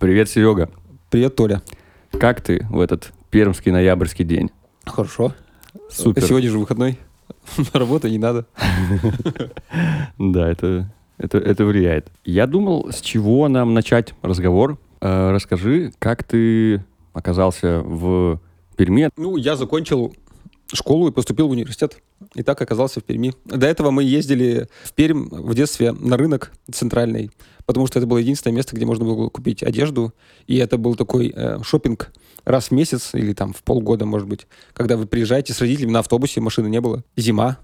Привет, Серега. Привет, Толя. Как ты в этот пермский ноябрьский день? Хорошо. Супер. Сегодня же выходной. На работу не надо. Да, это, это, это влияет. Я думал, с чего нам начать разговор. Э, расскажи, как ты оказался в Перми? Ну, я закончил школу и поступил в университет. И так оказался в Перми. До этого мы ездили в Пермь в детстве на рынок центральный, потому что это было единственное место, где можно было купить одежду. И это был такой э, шопинг раз в месяц или там в полгода, может быть, когда вы приезжаете с родителями на автобусе, машины не было, зима,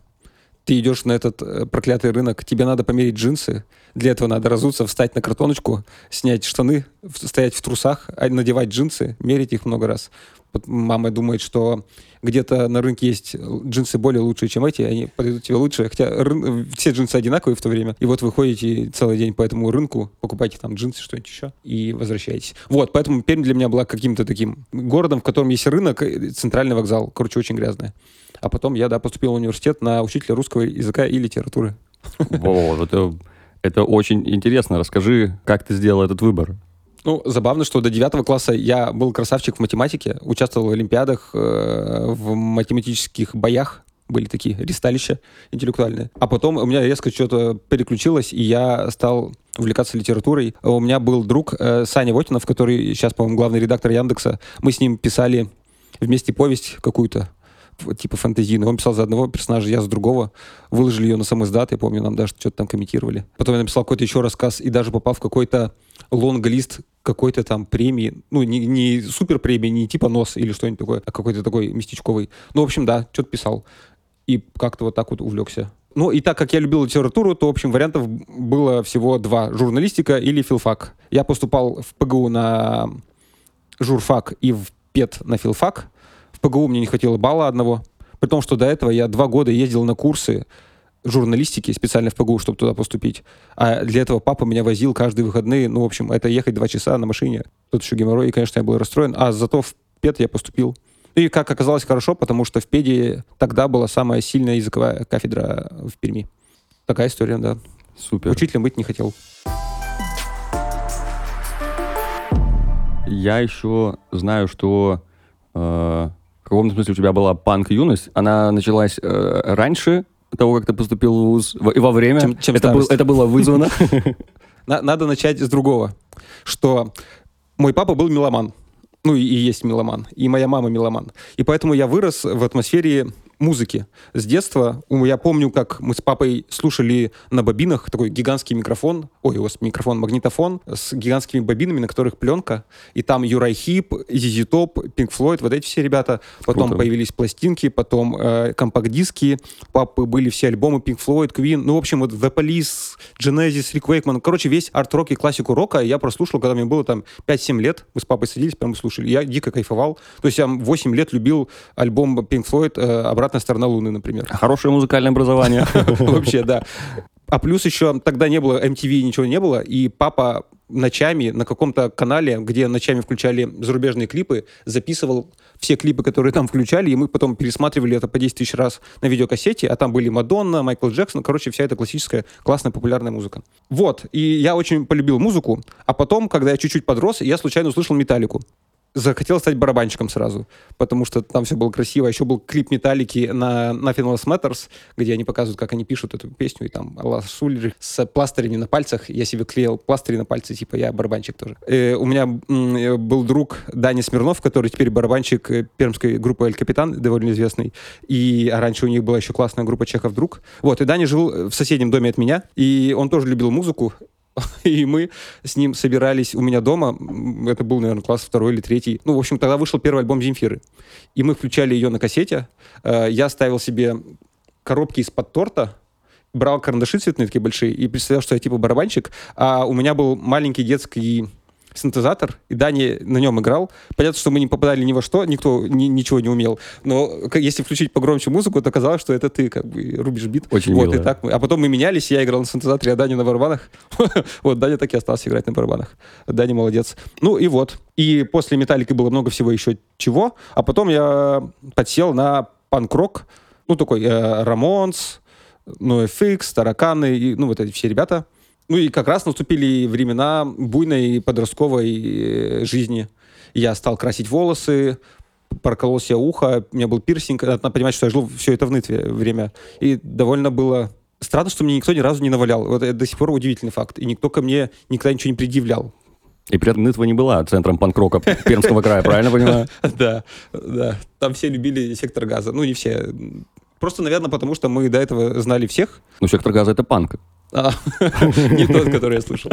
ты идешь на этот э, проклятый рынок, тебе надо померить джинсы, для этого надо разуться, встать на картоночку, снять штаны, стоять в трусах, а, надевать джинсы, мерить их много раз. Вот мама думает, что где-то на рынке есть джинсы более лучшие, чем эти, они подойдут тебе лучше, хотя рын- все джинсы одинаковые в то время. И вот вы ходите целый день по этому рынку, покупаете там джинсы, что-нибудь еще, и возвращаетесь. Вот, поэтому Пермь для меня была каким-то таким городом, в котором есть рынок, центральный вокзал. Короче, очень грязная. А потом я, да, поступил в университет на учителя русского языка и литературы. Во, это, это очень интересно. Расскажи, как ты сделал этот выбор? Ну, забавно, что до девятого класса я был красавчик в математике, участвовал в олимпиадах, э, в математических боях, были такие ресталища интеллектуальные. А потом у меня резко что-то переключилось, и я стал увлекаться литературой. У меня был друг э, Саня Вотинов, который сейчас, по-моему, главный редактор Яндекса. Мы с ним писали вместе повесть какую-то, типа фэнтезийную. Он писал за одного персонажа, я за другого. Выложили ее на сам издат, я помню, нам даже что-то там комментировали. Потом я написал какой-то еще рассказ и даже попал в какой-то лонг-лист какой-то там премии, ну, не, не супер премии, не типа НОС или что-нибудь такое, а какой-то такой местечковый. Ну, в общем, да, что-то писал. И как-то вот так вот увлекся. Ну, и так как я любил литературу, то, в общем, вариантов было всего два. Журналистика или филфак. Я поступал в ПГУ на журфак и в ПЕТ на филфак. В ПГУ мне не хватило балла одного. При том, что до этого я два года ездил на курсы журналистики специально в ПГУ, чтобы туда поступить. А для этого папа меня возил каждые выходные. Ну, в общем, это ехать два часа на машине. Тут еще геморрой, и, конечно, я был расстроен. А зато в ПЕТ я поступил. И, как оказалось, хорошо, потому что в ПЕДе тогда была самая сильная языковая кафедра в Перми. Такая история, да. Супер. Учителем быть не хотел. Я еще знаю, что э, каком-то смысле у тебя была панк-юность. Она началась э, раньше того, как ты поступил в ВУЗ, и во время. Чем- чем это, был- это было вызвано. На- надо начать с другого, что мой папа был меломан. Ну и есть меломан. И моя мама меломан. И поэтому я вырос в атмосфере музыки. С детства у- я помню, как мы с папой слушали на бобинах такой гигантский микрофон, ой, у вас микрофон, магнитофон с гигантскими бобинами, на которых пленка, и там Юрай Хип, Зизи Топ, Пинк Флойд, вот эти все ребята. Потом Круто. появились пластинки, потом э, компакт-диски, папы были все альбомы Pink Floyd, Queen, ну, в общем, вот The Police, Genesis, Рик Вейкман, короче, весь арт-рок и классику рока я прослушал, когда мне было там 5-7 лет, мы с папой садились, прям слушали, я дико кайфовал, то есть я 8 лет любил альбом Pink Floyd э, «Обратная сторона Луны», например. Хорошее музыкальное образование. Вообще, да. А плюс еще тогда не было MTV, ничего не было, и папа ночами на каком-то канале, где ночами включали зарубежные клипы, записывал все клипы, которые там включали, и мы потом пересматривали это по 10 тысяч раз на видеокассете, а там были Мадонна, Майкл Джексон, короче, вся эта классическая, классная, популярная музыка. Вот, и я очень полюбил музыку, а потом, когда я чуть-чуть подрос, я случайно услышал «Металлику» захотел стать барабанщиком сразу, потому что там все было красиво. Еще был клип Металлики на Nothing Else Matters, где они показывают, как они пишут эту песню, и там Лас Шулер с пластырями на пальцах. Я себе клеил пластыри на пальцы, типа я барабанщик тоже. Э, у меня э, был друг Даня Смирнов, который теперь барабанщик э, пермской группы «Эль Капитан», довольно известный. И а раньше у них была еще классная группа «Чехов друг». Вот, и Даня жил в соседнем доме от меня, и он тоже любил музыку, и мы с ним собирались у меня дома. Это был, наверное, класс второй или третий. Ну, в общем, тогда вышел первый альбом Земфиры. И мы включали ее на кассете. Э, Я ставил себе коробки из-под торта, брал карандаши цветные такие большие и представлял, что я типа барабанщик. А у меня был маленький детский синтезатор, и Дани на нем играл. Понятно, что мы не попадали ни во что, никто ни, ничего не умел. Но если включить погромче музыку, то казалось, что это ты как бы рубишь бит. Очень вот, мило. и так мы. А потом мы менялись, я играл на синтезаторе, а Даня на барабанах. вот, Даня так и остался играть на барабанах. Даня молодец. Ну и вот. И после Металлики было много всего еще чего. А потом я подсел на панк-рок. Ну, такой э, Рамонс, ну, FX, Тараканы, и, ну, вот эти все ребята. Ну и как раз наступили времена буйной подростковой э, жизни. Я стал красить волосы, проколол себе ухо, у меня был пирсинг. Надо понимать, что я жил все это в нытве время. И довольно было странно, что мне никто ни разу не навалял. Вот это до сих пор удивительный факт. И никто ко мне никогда ничего не предъявлял. И при этом Нытва не была центром панк-рока Пермского края, правильно понимаю? Да, да. Там все любили сектор газа. Ну, не все. Просто, наверное, потому что мы до этого знали всех. Ну, сектор газа — это панк. А, не тот, который я слышал.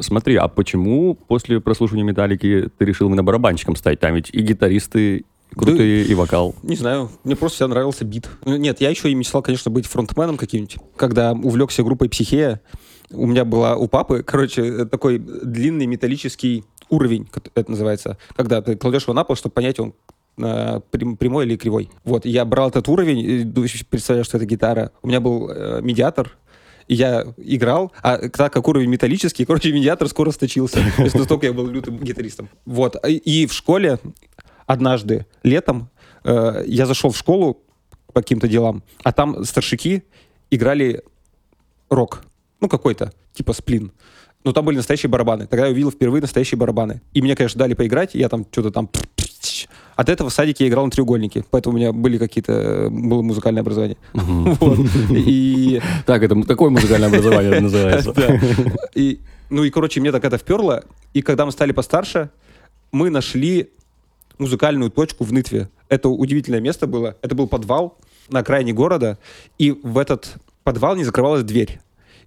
Смотри, а почему после прослушивания «Металлики» ты решил именно барабанщиком стать? Там ведь и гитаристы крутые, и вокал. Не знаю, мне просто всегда нравился бит. Ну, Нет, я еще и мечтал, конечно, быть фронтменом каким-нибудь. Когда увлекся группой «Психея», у меня была у папы, короче, такой длинный металлический уровень, это называется, когда ты кладешь его на пол, чтобы понять, он прям- прямой или кривой. Вот, я брал этот уровень, и ду- представляю, что это гитара. У меня был э, медиатор, я играл, а так как уровень металлический, короче, медиатор скоро сточился. То есть настолько я был лютым гитаристом. Вот, и в школе однажды летом э, я зашел в школу по каким-то делам, а там старшики играли рок. Ну, какой-то, типа сплин. Но там были настоящие барабаны. Тогда я увидел впервые настоящие барабаны. И мне, конечно, дали поиграть, и я там что-то там... От этого в садике я играл на треугольнике, поэтому у меня были какие-то... э, было музыкальное образование. Так, это такое музыкальное образование называется. Ну и, короче, мне так это вперло. И когда мы стали постарше, мы нашли музыкальную точку в Нытве. Это удивительное место было. Это был подвал на окраине города, и в этот подвал не закрывалась дверь.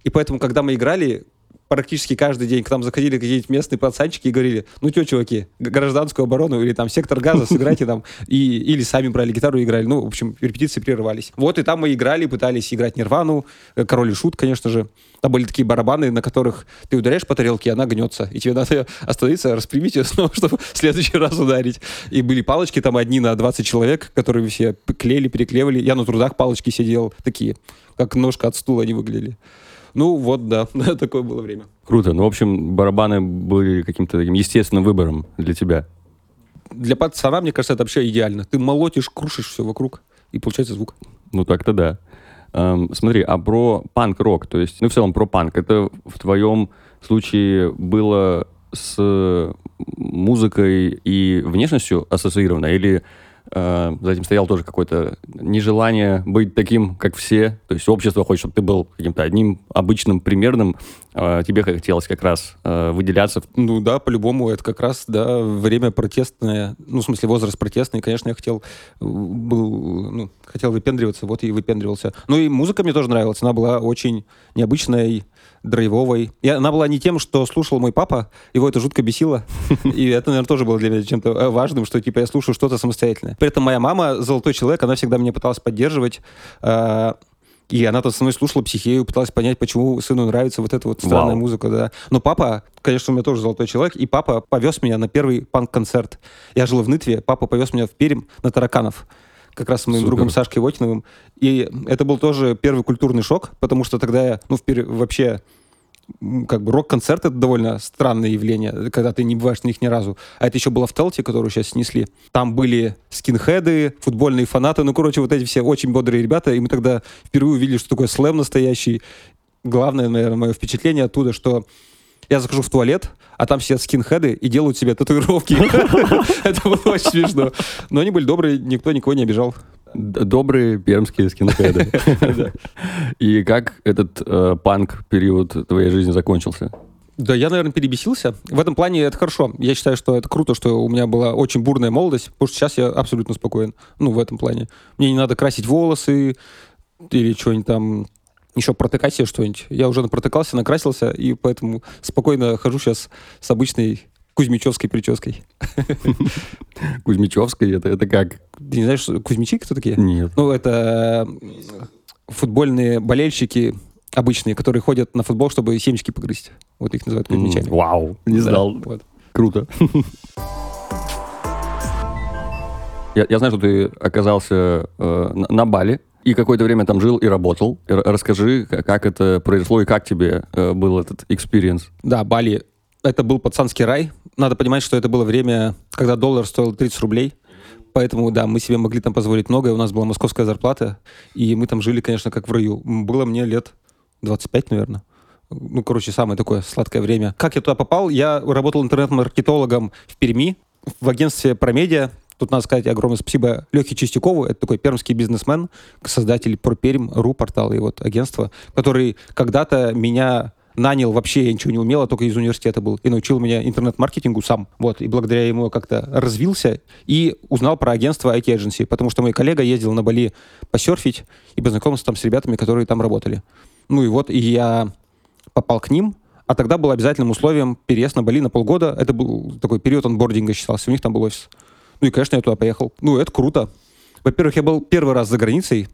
И поэтому, когда мы играли, практически каждый день к нам заходили какие-нибудь местные пацанчики и говорили, ну что, чуваки, гражданскую оборону или там сектор газа сыграйте там, и, или сами брали гитару и играли. Ну, в общем, репетиции прерывались. Вот и там мы играли, пытались играть Нирвану, э, Король и Шут, конечно же. Там были такие барабаны, на которых ты ударяешь по тарелке, и она гнется. И тебе надо остановиться, распрямить ее снова, чтобы в следующий раз ударить. И были палочки там одни на 20 человек, которые все клеили, переклеивали. Я на трудах палочки сидел, такие, как ножка от стула они выглядели. Ну вот, да, такое было время. Круто. Ну, в общем, барабаны были каким-то таким естественным выбором для тебя. Для пацана, мне кажется, это вообще идеально. Ты молотишь, крушишь все вокруг, и получается звук. Ну, так-то да. Эм, смотри, а про панк-рок, то есть, ну, в целом про панк, это в твоем случае было с музыкой и внешностью ассоциировано? Или э, за этим стоял тоже какое-то нежелание быть таким, как все? То есть общество хочет, чтобы ты был каким-то одним обычным, примерным, а тебе хотелось как раз э, выделяться. Ну да, по-любому, это как раз, да, время протестное, ну, в смысле, возраст протестный, конечно, я хотел, э, был, ну, хотел выпендриваться, вот и выпендривался. Ну и музыка мне тоже нравилась, она была очень необычной, драйвовой. И она была не тем, что слушал мой папа, его это жутко бесило, и это, наверное, тоже было для меня чем-то э, важным, что, типа, я слушаю что-то самостоятельное. При этом моя мама, золотой человек, она всегда меня пыталась поддерживать, э, и она тут со мной слушала психею, пыталась понять, почему сыну нравится вот эта вот странная Вау. музыка, да. Но папа, конечно, у меня тоже золотой человек, и папа повез меня на первый панк-концерт. Я жил в Нытве, папа повез меня в Пермь на Тараканов как раз с моим Супер. другом Сашкой Вотиновым. И это был тоже первый культурный шок, потому что тогда я, ну, впер- вообще как бы рок-концерт это довольно странное явление, когда ты не бываешь на них ни разу. А это еще было в Телте, которую сейчас снесли. Там были скинхеды, футбольные фанаты, ну, короче, вот эти все очень бодрые ребята, и мы тогда впервые увидели, что такое слэм настоящий. Главное, наверное, мое впечатление оттуда, что я захожу в туалет, а там сидят скинхеды и делают себе татуировки. Это было очень смешно. Но они были добрые, никто никого не обижал. Добрые пермские скинхеды. И как этот э, панк-период твоей жизни закончился? Да, я, наверное, перебесился. В этом плане это хорошо. Я считаю, что это круто, что у меня была очень бурная молодость, потому что сейчас я абсолютно спокоен. Ну, в этом плане. Мне не надо красить волосы или что-нибудь там еще протыкать себе что-нибудь. Я уже протыкался, накрасился, и поэтому спокойно хожу сейчас с обычной кузьмичевской прической. Кузьмичевской, это, это как? Ты не знаешь, кузьмичи кто такие? Нет. Ну, это футбольные болельщики обычные, которые ходят на футбол, чтобы семечки погрызть. Вот их называют кузьмичами. М, Вау, не Да, знал. вот. Круто. Я, я знаю, что ты оказался э, на, на Бали и какое-то время там жил и работал. Расскажи, как это произошло и как тебе э, был этот experience. Да, Бали. Это был пацанский рай. Надо понимать, что это было время, когда доллар стоил 30 рублей. Поэтому, да, мы себе могли там позволить многое. У нас была московская зарплата, и мы там жили, конечно, как в раю. Было мне лет 25, наверное. Ну, короче, самое такое сладкое время. Как я туда попал? Я работал интернет-маркетологом в Перми, в агентстве Промедиа. Тут надо сказать огромное спасибо Лехе Чистякову. Это такой пермский бизнесмен, создатель ProPerm.ru портала и вот агентства, который когда-то меня нанял, вообще я ничего не умел, а только из университета был, и научил меня интернет-маркетингу сам. Вот, и благодаря ему я как-то развился и узнал про агентство IT Agency, потому что мой коллега ездил на Бали посерфить и познакомился там с ребятами, которые там работали. Ну и вот, и я попал к ним, а тогда было обязательным условием переезд на Бали на полгода. Это был такой период онбординга считался, у них там был офис. Ну и, конечно, я туда поехал. Ну, это круто. Во-первых, я был первый раз за границей.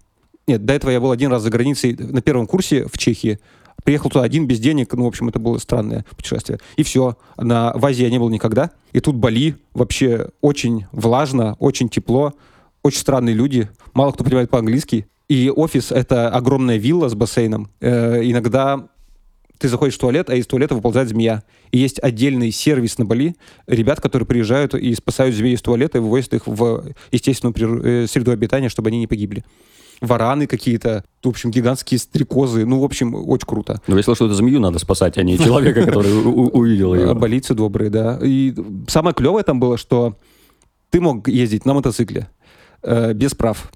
Нет, до этого я был один раз за границей на первом курсе в Чехии. Приехал туда один, без денег. Ну, в общем, это было странное путешествие. И все. На, в Азии я не был никогда. И тут Бали вообще очень влажно, очень тепло, очень странные люди. Мало кто понимает по-английски. И офис — это огромная вилла с бассейном. Э, иногда ты заходишь в туалет, а из туалета выползает змея. И есть отдельный сервис на Бали, ребят, которые приезжают и спасают змей из туалета и вывозят их в естественную приру- э, среду обитания, чтобы они не погибли. Вараны какие-то, в общем, гигантские стрекозы. Ну, в общем, очень круто. Ну, я слышал, что это змею надо спасать, а не человека, который увидел ее. Болицы добрые, да. И самое клевое там было, что ты мог ездить на мотоцикле э, без прав.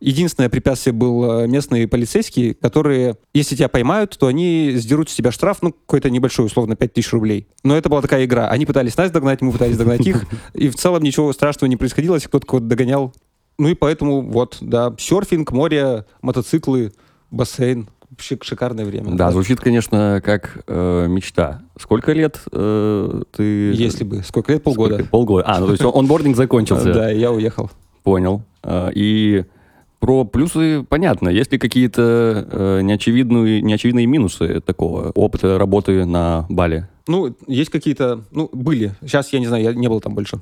Единственное препятствие был э, местные полицейские, которые, если тебя поймают, то они сдерут с тебя штраф, ну, какой-то небольшой, условно, 5000 рублей. Но это была такая игра. Они пытались нас догнать, мы пытались догнать их. И в целом ничего страшного не происходило, если кто-то кого-то догонял. Ну и поэтому вот, да, серфинг, море, мотоциклы, бассейн. Вообще шикарное время. Да, звучит, конечно, как э, мечта. Сколько лет э, ты... Если бы. Сколько лет? Полгода. Сколько? Полгода. А, ну то есть он- онбординг закончился. Да, я уехал. Понял. А, И про плюсы понятно. Есть ли какие-то э, неочевидные, неочевидные минусы такого опыта работы на Бали? Ну, есть какие-то, ну, были. Сейчас я не знаю, я не был там больше.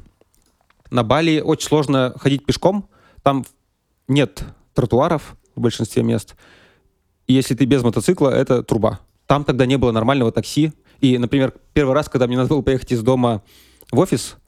На Бали очень сложно ходить пешком. Там нет тротуаров в большинстве мест. И если ты без мотоцикла, это труба. Там тогда не было нормального такси. И, например, первый раз, когда мне надо было поехать из дома в офис,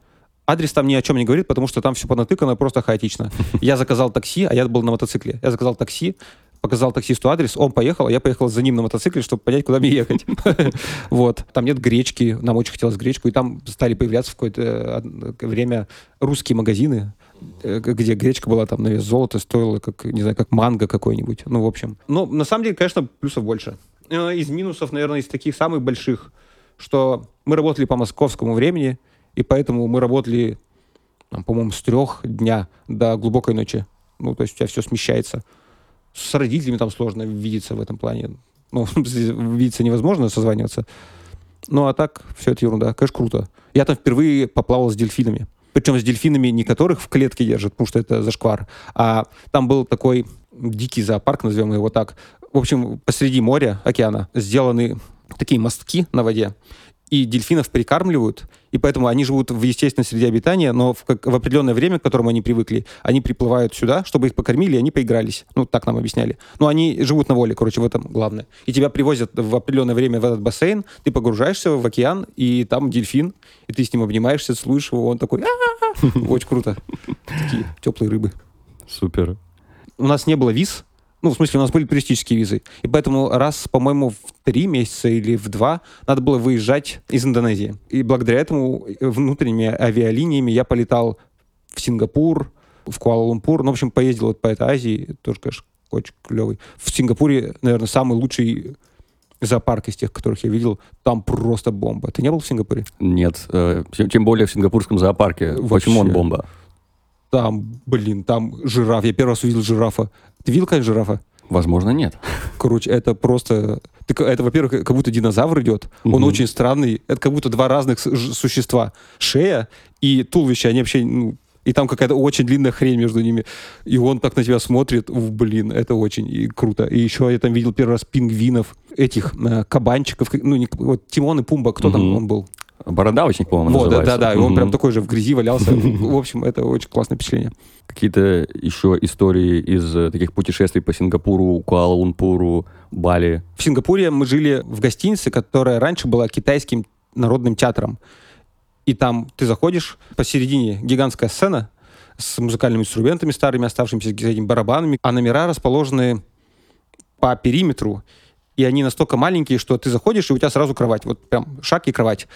адрес там ни о чем не говорит, потому что там все понатыкано просто хаотично. Я заказал такси, а я был на мотоцикле. Я заказал такси, показал таксисту адрес, он поехал, а я поехал за ним на мотоцикле, чтобы понять, куда мне ехать. Вот. Там нет гречки, нам очень хотелось гречку, и там стали появляться в какое-то э, время русские магазины, э, где гречка была там на вес золота, стоила как, не знаю, как манго какой-нибудь. Ну, в общем. Ну, на самом деле, конечно, плюсов больше. Э, Из минусов, наверное, из таких самых больших, что мы работали по московскому времени, и поэтому мы работали, по-моему, с трех дня до глубокой ночи. Ну, то есть у тебя все смещается. С родителями там сложно видеться в этом плане. Ну, видеться невозможно, созваниваться. Ну, а так, все это ерунда. Конечно, круто. Я там впервые поплавал с дельфинами. Причем с дельфинами, не которых в клетке держат, потому что это зашквар, а там был такой дикий зоопарк, назовем его так. В общем, посреди моря, океана, сделаны такие мостки на воде, и дельфинов прикармливают, и поэтому они живут в естественной среде обитания, но в, как- в определенное время, к которому они привыкли, они приплывают сюда, чтобы их покормили, и они поигрались. Ну, так нам объясняли. Но они живут на воле, короче, в этом главное. И тебя привозят в определенное время в этот бассейн, ты погружаешься в океан, и там дельфин, и ты с ним обнимаешься, целуешь его, он такой... Очень круто. Такие теплые рыбы Супер. у нас не было виз, ну, в смысле, у нас были туристические визы. И поэтому раз, по-моему, в три месяца или в два надо было выезжать из Индонезии. И благодаря этому внутренними авиалиниями я полетал в Сингапур, в Куала-Лумпур. Ну, в общем, поездил вот по этой Азии. Тоже, конечно, очень клевый. В Сингапуре, наверное, самый лучший зоопарк из тех, которых я видел. Там просто бомба. Ты не был в Сингапуре? Нет, э, тем тем более в сингапурском зоопарке. Вообще. Почему он бомба? Там, блин, там жираф. Я первый раз увидел жирафа. Ты видел, конечно, жирафа? Возможно, нет. Короче, это просто... Это, во-первых, как будто динозавр идет. Он Мгм. очень странный. Это как будто два разных существа. Шея и туловище, они вообще ну, и там какая-то очень длинная хрень между ними. И он так на тебя смотрит, Уф, блин, это очень и круто. И еще я там видел первый раз пингвинов, этих э, кабанчиков, ну, не, вот Тимон и Пумба, кто там Мгм. он был? Бородавочник, по-моему, Вот, да, называется. да, да, и он Мгм. прям такой же в грязи валялся. В общем, это очень классное впечатление. Какие-то еще истории из э, таких путешествий по Сингапуру, Куала-Лумпуру, Бали. В Сингапуре мы жили в гостинице, которая раньше была китайским народным театром. И там ты заходишь, посередине гигантская сцена с музыкальными инструментами старыми, оставшимися этими барабанами, а номера расположены по периметру, и они настолько маленькие, что ты заходишь, и у тебя сразу кровать. Вот прям шаг и кровать.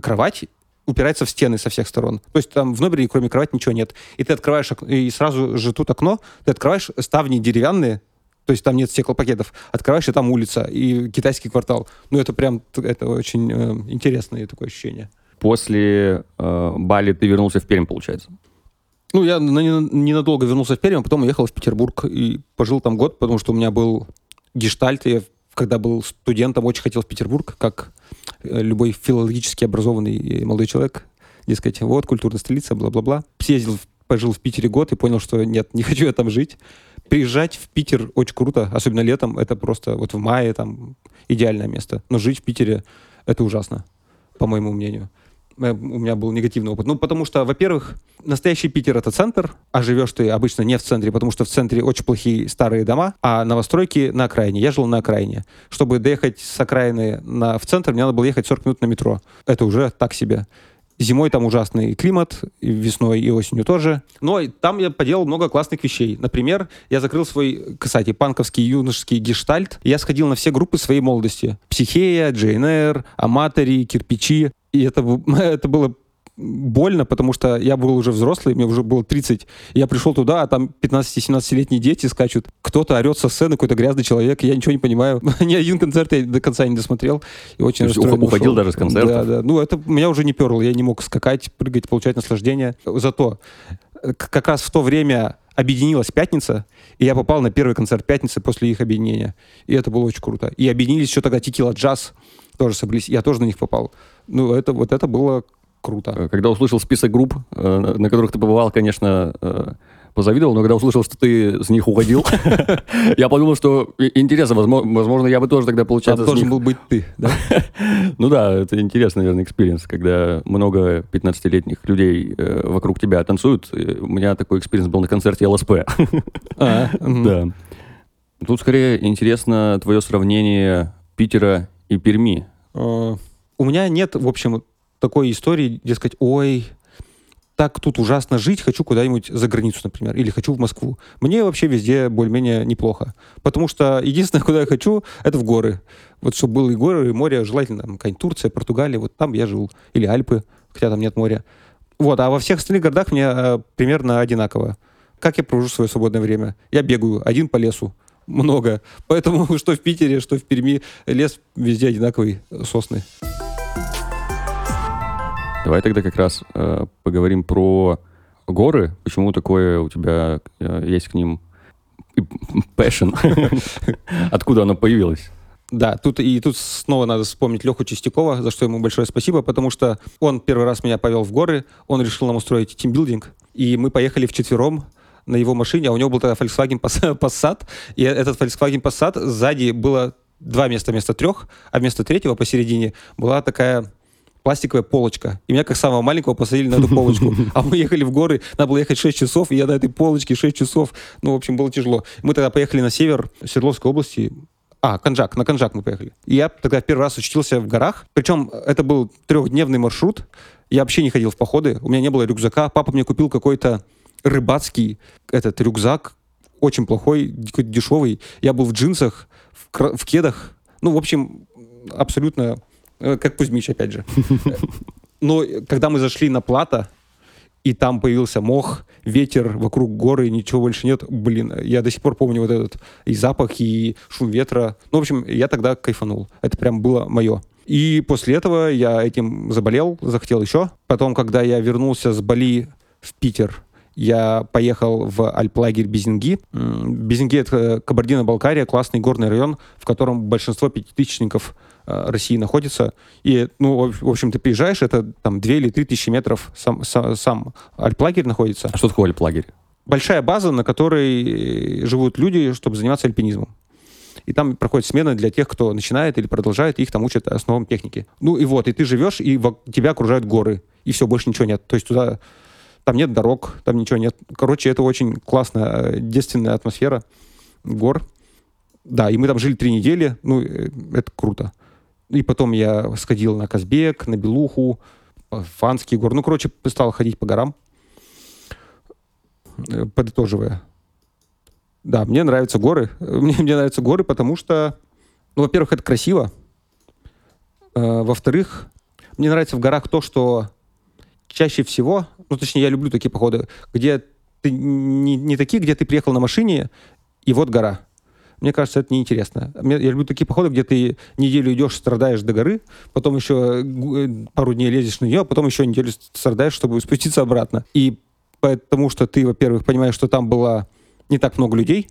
Кровать упирается в стены со всех сторон. То есть там в номере, кроме кровати, ничего нет. И ты открываешь окно, и сразу же тут окно, ты открываешь ставни деревянные, то есть там нет стеклопакетов. Открываешь, и там улица, и китайский квартал. Ну, это прям, это очень э, интересное такое ощущение. После э, Бали ты вернулся в Пермь, получается. Ну, я на- на- ненадолго вернулся в Пермь, а потом уехал в Петербург и пожил там год, потому что у меня был гештальт. Я, когда был студентом, очень хотел в Петербург, как э, любой филологически образованный э, молодой человек. Дескать, вот, культурная столица, бла-бла-бла. Съездил, пожил в Питере год и понял, что нет, не хочу я там жить. Приезжать в Питер очень круто, особенно летом. Это просто вот в мае там идеальное место. Но жить в Питере это ужасно, по моему мнению. Э, У меня был негативный опыт. Ну, потому что, во-первых, настоящий Питер — это центр, а живешь ты обычно не в центре, потому что в центре очень плохие старые дома, а новостройки на окраине. Я жил на окраине. Чтобы доехать с окраины на, в центр, мне надо было ехать 40 минут на метро. Это уже так себе. Зимой там ужасный климат, и весной и осенью тоже. Но там я поделал много классных вещей. Например, я закрыл свой, кстати, панковский юношеский гештальт. Я сходил на все группы своей молодости. Психея, Джейнер, Аматори, Кирпичи. И это, это было больно, потому что я был уже взрослый, мне уже было 30. И я пришел туда, а там 15-17-летние дети скачут. Кто-то орет со сцены, какой-то грязный человек, я ничего не понимаю. Ни один концерт я до конца не досмотрел. И очень То есть уходил ушел. даже с концертов? Да, да. Ну, это меня уже не перло. Я не мог скакать, прыгать, получать наслаждение. Зато э, как раз в то время объединилась «Пятница», и я попал на первый концерт «Пятницы» после их объединения. И это было очень круто. И объединились еще тогда «Текила Джаз», тоже собрались. Я тоже на них попал. Ну, это, вот это было круто. Э, Когда услышал список групп, э, на которых ты побывал, конечно, э, позавидовал, но когда услышал, что ты с них уходил, я подумал, что интересно, возмо- возможно, я бы тоже тогда, получается, должен был быть ты, да? Ну да, это интересный, наверное, experience, когда много 15-летних людей вокруг тебя танцуют. У меня такой experience был на концерте ЛСП. А. Да. Тут скорее интересно твое сравнение Питера и Перми. У меня нет, в общем, такой истории, дескать, ой, так тут ужасно жить, хочу куда-нибудь за границу, например, или хочу в Москву. Мне вообще везде более-менее неплохо. Потому что единственное, куда я хочу, это в горы. Вот чтобы было и горы, и море, желательно там, какая-нибудь Турция, Португалия, вот там я жил. Или Альпы, хотя там нет моря. Вот, а во всех остальных городах мне э, примерно одинаково. Как я провожу свое свободное время? Я бегаю один по лесу, много. Поэтому что в Питере, что в Перми, лес везде одинаковый, э, сосны. Давай тогда как раз э, поговорим про горы. Почему такое у тебя э, есть к ним passion? Откуда оно появилось? Да, тут и тут снова надо вспомнить Леху Чистякова, за что ему большое спасибо, потому что он первый раз меня повел в горы, он решил нам устроить тимбилдинг, и мы поехали вчетвером на его машине, а у него был тогда Volkswagen Pass- Passat, и этот Volkswagen Passat сзади было два места вместо трех, а вместо третьего посередине была такая пластиковая полочка. И меня, как самого маленького, посадили на эту полочку. А мы ехали в горы, надо было ехать 6 часов, и я на этой полочке 6 часов. Ну, в общем, было тяжело. Мы тогда поехали на север Свердловской области, а, Конжак, на Конжак мы поехали. И я тогда первый раз учился в горах. Причем это был трехдневный маршрут. Я вообще не ходил в походы. У меня не было рюкзака. Папа мне купил какой-то рыбацкий этот рюкзак. Очень плохой, какой-то дешевый. Я был в джинсах, в, в кедах. Ну, в общем, абсолютно как Кузьмич, опять же. Но э, когда мы зашли на плато, и там появился мох, ветер, вокруг горы, ничего больше нет. Блин, я до сих пор помню вот этот и запах, и шум ветра. Ну, в общем, я тогда кайфанул. Это прям было мое. И после этого я этим заболел, захотел еще. Потом, когда я вернулся с Бали в Питер, я поехал в альплагерь Безинги. Безинги — это Кабардино-Балкария, классный горный район, в котором большинство пятитысячников э, России находится. И, ну, в общем, ты приезжаешь, это там 2 или 3 тысячи метров сам, сам, сам альплагерь находится. А что такое альплагерь? Большая база, на которой живут люди, чтобы заниматься альпинизмом. И там проходит смена для тех, кто начинает или продолжает, и их там учат основам техники. Ну и вот, и ты живешь, и тебя окружают горы, и все, больше ничего нет. То есть туда там нет дорог, там ничего нет. Короче, это очень классная э, девственная атмосфера гор. Да, и мы там жили три недели, ну, э, это круто. И потом я сходил на Казбек, на Белуху, Фанский гор. Ну, короче, стал ходить по горам, э, подытоживая. Да, мне нравятся горы. Мне, мне нравятся горы, потому что, ну, во-первых, это красиво. Во-вторых, мне нравится в горах то, что чаще всего, ну, точнее, я люблю такие походы, где ты не, не такие, где ты приехал на машине, и вот гора. Мне кажется, это неинтересно. Я люблю такие походы, где ты неделю идешь, страдаешь до горы, потом еще э, пару дней лезешь на нее, а потом еще неделю страдаешь, чтобы спуститься обратно. И потому что ты, во-первых, понимаешь, что там было не так много людей,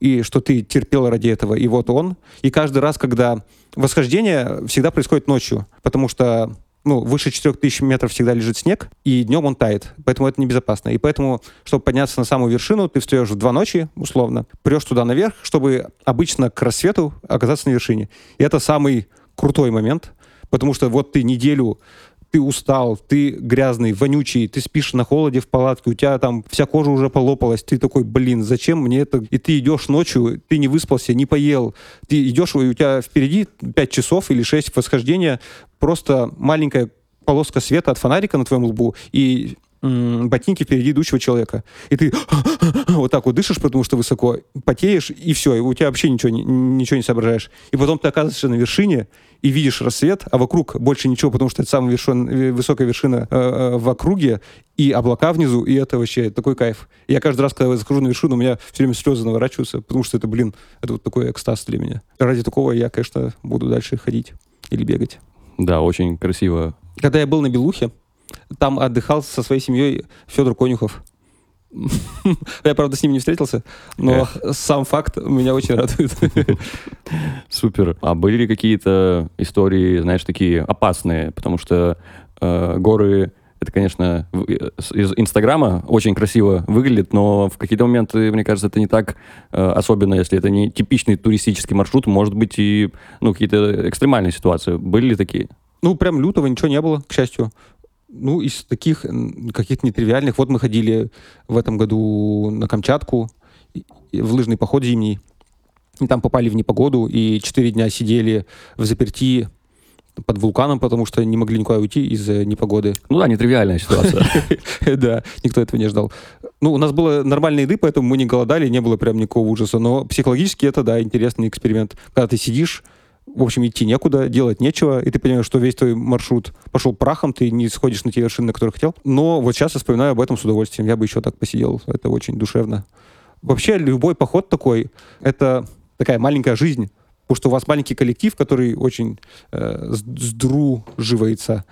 и что ты терпел ради этого, и вот он. И каждый раз, когда восхождение всегда происходит ночью, потому что ну, выше 4000 метров всегда лежит снег, и днем он тает, поэтому это небезопасно. И поэтому, чтобы подняться на самую вершину, ты встаешь в два ночи, условно, прешь туда наверх, чтобы обычно к рассвету оказаться на вершине. И это самый крутой момент, потому что вот ты неделю ты устал, ты грязный, вонючий, ты спишь на холоде в палатке, у тебя там вся кожа уже полопалась, ты такой, блин, зачем мне это? И ты идешь ночью, ты не выспался, не поел, ты идешь, и у тебя впереди 5 часов или 6 восхождения, просто маленькая полоска света от фонарика на твоем лбу, и ботинки впереди идущего человека. И ты вот так вот дышишь, потому что высоко, потеешь, и все, и у тебя вообще ничего, ничего не соображаешь. И потом ты оказываешься на вершине и видишь рассвет, а вокруг больше ничего, потому что это самая вершина, э, высокая вершина э, э, в округе, и облака внизу, и это вообще такой кайф. Я каждый раз, когда я захожу на вершину, у меня все время слезы наворачиваются, потому что это, блин, это вот такой экстаз для меня. Ради такого я, конечно, буду дальше ходить или бегать. Да, очень красиво. Когда я был на Белухе, там отдыхал со своей семьей Федор Конюхов. Я, правда, с ним не встретился, но Эх. сам факт меня очень радует. Супер. А были ли какие-то истории, знаешь, такие опасные? Потому что э, горы это, конечно, из Инстаграма очень красиво выглядит, но в какие-то моменты, мне кажется, это не так, э, особенно если это не типичный туристический маршрут, может быть и ну, какие-то экстремальные ситуации. Были ли такие? Ну, прям лютого ничего не было, к счастью. Ну, из таких каких-то нетривиальных. Вот мы ходили в этом году на Камчатку в лыжный поход зимний. И там попали в непогоду, и четыре дня сидели в заперти под вулканом, потому что не могли никуда уйти из-за непогоды. Ну да, нетривиальная ситуация. Да, никто этого не ждал. Ну, у нас было нормальной еды, поэтому мы не голодали, не было прям никакого ужаса. Но психологически это, да, интересный эксперимент. Когда ты сидишь, в общем, идти некуда, делать нечего, и ты понимаешь, что весь твой маршрут пошел прахом, ты не сходишь на те вершины, на которые хотел. Но вот сейчас я вспоминаю об этом с удовольствием. Я бы еще так посидел. Это очень душевно. Вообще, любой поход такой — это такая маленькая жизнь, потому что у вас маленький коллектив, который очень э, сдруживается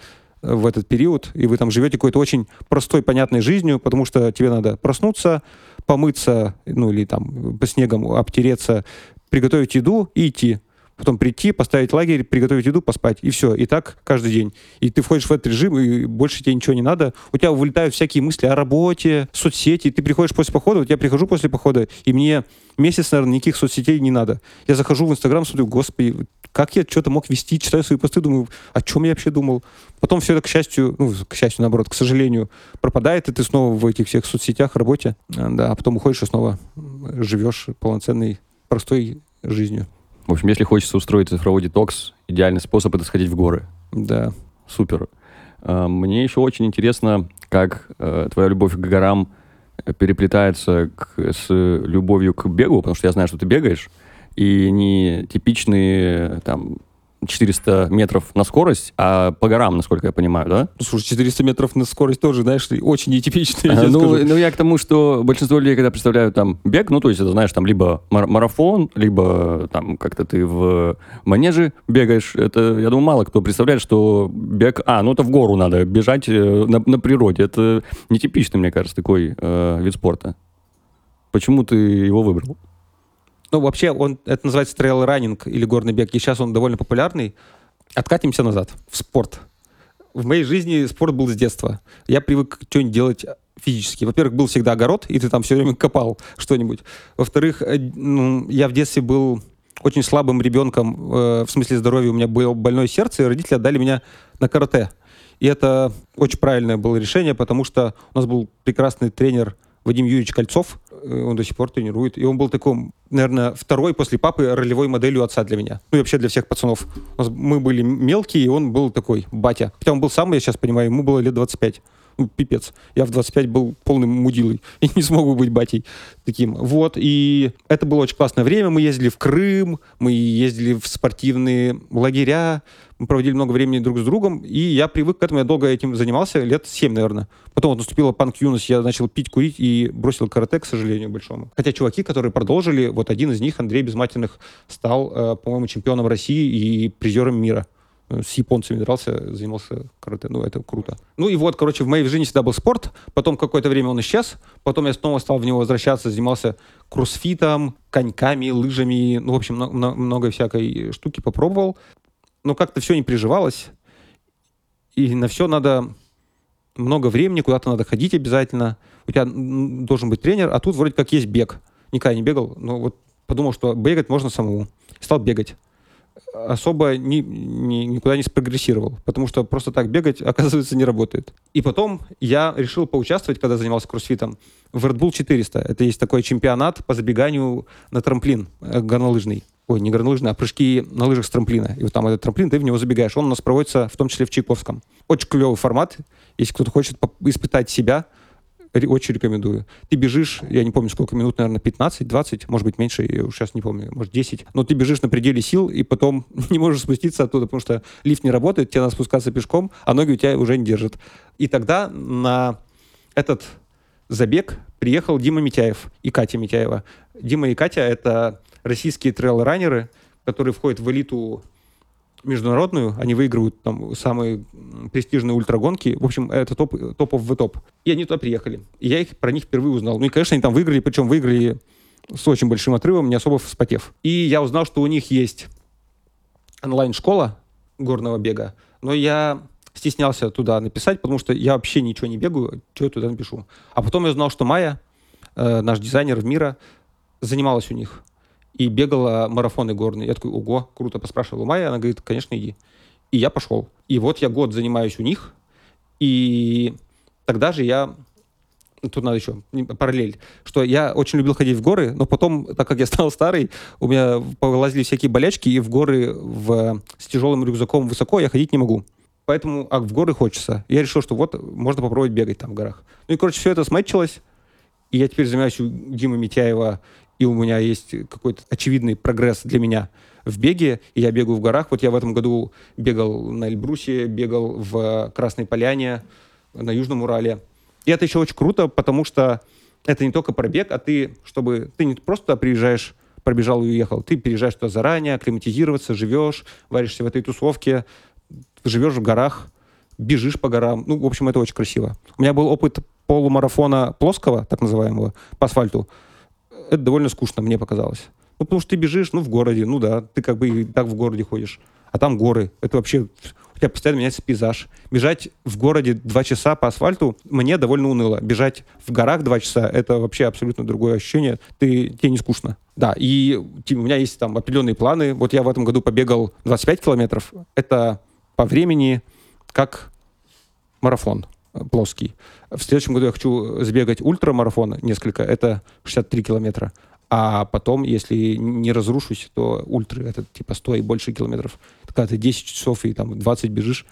э, в этот период, и вы там живете какой-то очень простой, понятной жизнью, потому что тебе надо проснуться, помыться, ну или там по снегам обтереться, приготовить еду и идти потом прийти, поставить лагерь, приготовить еду, поспать, и все. И так каждый день. И ты входишь в этот режим, и больше тебе ничего не надо. У тебя вылетают всякие мысли о работе, соцсети. Ты приходишь после похода, вот я прихожу после похода, и мне месяц, наверное, никаких соцсетей не надо. Я захожу в Инстаграм, смотрю, господи, как я что-то мог вести, читаю свои посты, думаю, о чем я вообще думал. Потом все это, к счастью, ну, к счастью, наоборот, к сожалению, пропадает, и ты снова в этих всех соцсетях, работе, да, а потом уходишь и снова живешь полноценной, простой жизнью. В общем, если хочется устроить цифровой детокс, идеальный способ это сходить в горы. Да. Супер. А, мне еще очень интересно, как э, твоя любовь к горам переплетается к, с любовью к бегу, потому что я знаю, что ты бегаешь, и не типичные там 400 метров на скорость, а по горам, насколько я понимаю, да? Ну, слушай, 400 метров на скорость тоже, знаешь, очень нетипичная. А, ну, ну, я к тому, что большинство людей, когда представляют там бег, ну, то есть это, знаешь, там либо марафон, либо там как-то ты в манеже бегаешь. Это, я думаю, мало кто представляет, что бег... А, ну, это в гору надо бежать э, на, на природе. Это нетипичный, мне кажется, такой э, вид спорта. Почему ты его выбрал? Ну, вообще, он, это называется trail running или горный бег, и сейчас он довольно популярный. Откатимся назад, в спорт. В моей жизни спорт был с детства. Я привык что-нибудь делать физически. Во-первых, был всегда огород, и ты там все время копал что-нибудь. Во-вторых, э, ну, я в детстве был очень слабым ребенком, э, в смысле здоровья, у меня было больное сердце, и родители отдали меня на карате. И это очень правильное было решение, потому что у нас был прекрасный тренер Вадим Юрьевич Кольцов, э, он до сих пор тренирует, и он был такой, наверное, второй после папы ролевой моделью отца для меня. Ну и вообще для всех пацанов. Мы были мелкие, и он был такой батя. Хотя он был сам, я сейчас понимаю, ему было лет 25 ну, пипец. Я в 25 был полным мудилой и не смог бы быть батей таким. Вот, и это было очень классное время. Мы ездили в Крым, мы ездили в спортивные лагеря, мы проводили много времени друг с другом, и я привык к этому, я долго этим занимался, лет 7, наверное. Потом вот наступила панк-юность, я начал пить, курить и бросил карате, к сожалению, большому. Хотя чуваки, которые продолжили, вот один из них, Андрей Безматерных, стал, э, по-моему, чемпионом России и призером мира с японцами дрался, занимался карате. Ну, это круто. Ну и вот, короче, в моей жизни всегда был спорт. Потом какое-то время он исчез. Потом я снова стал в него возвращаться, занимался кроссфитом, коньками, лыжами. Ну, в общем, много, много всякой штуки попробовал. Но как-то все не приживалось. И на все надо много времени, куда-то надо ходить обязательно. У тебя должен быть тренер, а тут вроде как есть бег. Никогда не бегал, но вот подумал, что бегать можно самому. Стал бегать особо ни, ни, никуда не спрогрессировал, потому что просто так бегать, оказывается, не работает. И потом я решил поучаствовать, когда занимался кроссфитом, в Red Bull 400. Это есть такой чемпионат по забеганию на трамплин э, горнолыжный. Ой, не горнолыжный, а прыжки на лыжах с трамплина. И вот там этот трамплин, ты в него забегаешь. Он у нас проводится в том числе в Чайковском. Очень клевый формат. Если кто-то хочет испытать себя, очень рекомендую. Ты бежишь, я не помню, сколько минут, наверное, 15, 20, может быть, меньше, я сейчас не помню, может, 10. Но ты бежишь на пределе сил, и потом не можешь спуститься оттуда, потому что лифт не работает, тебе надо спускаться пешком, а ноги у тебя уже не держат. И тогда на этот забег приехал Дима Митяев и Катя Митяева. Дима и Катя — это российские трейл-раннеры, которые входят в элиту международную, они выигрывают там самые престижные ультрагонки. В общем, это топ, топов в топ. И они туда приехали. И я их про них впервые узнал. Ну и, конечно, они там выиграли, причем выиграли с очень большим отрывом, не особо вспотев. И я узнал, что у них есть онлайн-школа горного бега, но я стеснялся туда написать, потому что я вообще ничего не бегаю, что я туда напишу. А потом я узнал, что Майя, э, наш дизайнер в мира, занималась у них и бегала марафоны горные. Я такой, ого, круто, поспрашивал у Майи, она говорит, конечно, иди. И я пошел. И вот я год занимаюсь у них, и тогда же я тут надо еще параллель, что я очень любил ходить в горы, но потом, так как я стал старый, у меня полазили всякие болячки, и в горы в, с тяжелым рюкзаком высоко я ходить не могу. Поэтому а в горы хочется. Я решил, что вот можно попробовать бегать там в горах. Ну и, короче, все это сматчилось, и я теперь занимаюсь у Димы Митяева и у меня есть какой-то очевидный прогресс для меня в беге, и я бегаю в горах. Вот я в этом году бегал на Эльбрусе, бегал в Красной Поляне, на Южном Урале. И это еще очень круто, потому что это не только пробег, а ты, чтобы ты не просто приезжаешь, пробежал и уехал, ты приезжаешь туда заранее, акклиматизироваться, живешь, варишься в этой тусовке, живешь в горах, бежишь по горам. Ну, в общем, это очень красиво. У меня был опыт полумарафона плоского, так называемого, по асфальту это довольно скучно, мне показалось. Ну, потому что ты бежишь, ну, в городе, ну да, ты как бы и так в городе ходишь. А там горы. Это вообще... У тебя постоянно меняется пейзаж. Бежать в городе два часа по асфальту мне довольно уныло. Бежать в горах два часа — это вообще абсолютно другое ощущение. Ты, тебе не скучно. Да, и у меня есть там определенные планы. Вот я в этом году побегал 25 километров. Это по времени как марафон плоский. В следующем году я хочу сбегать ультрамарафон несколько, это 63 километра. А потом, если не разрушусь, то ультры, это типа 100 и больше километров. Когда ты 10 часов и там 20 бежишь,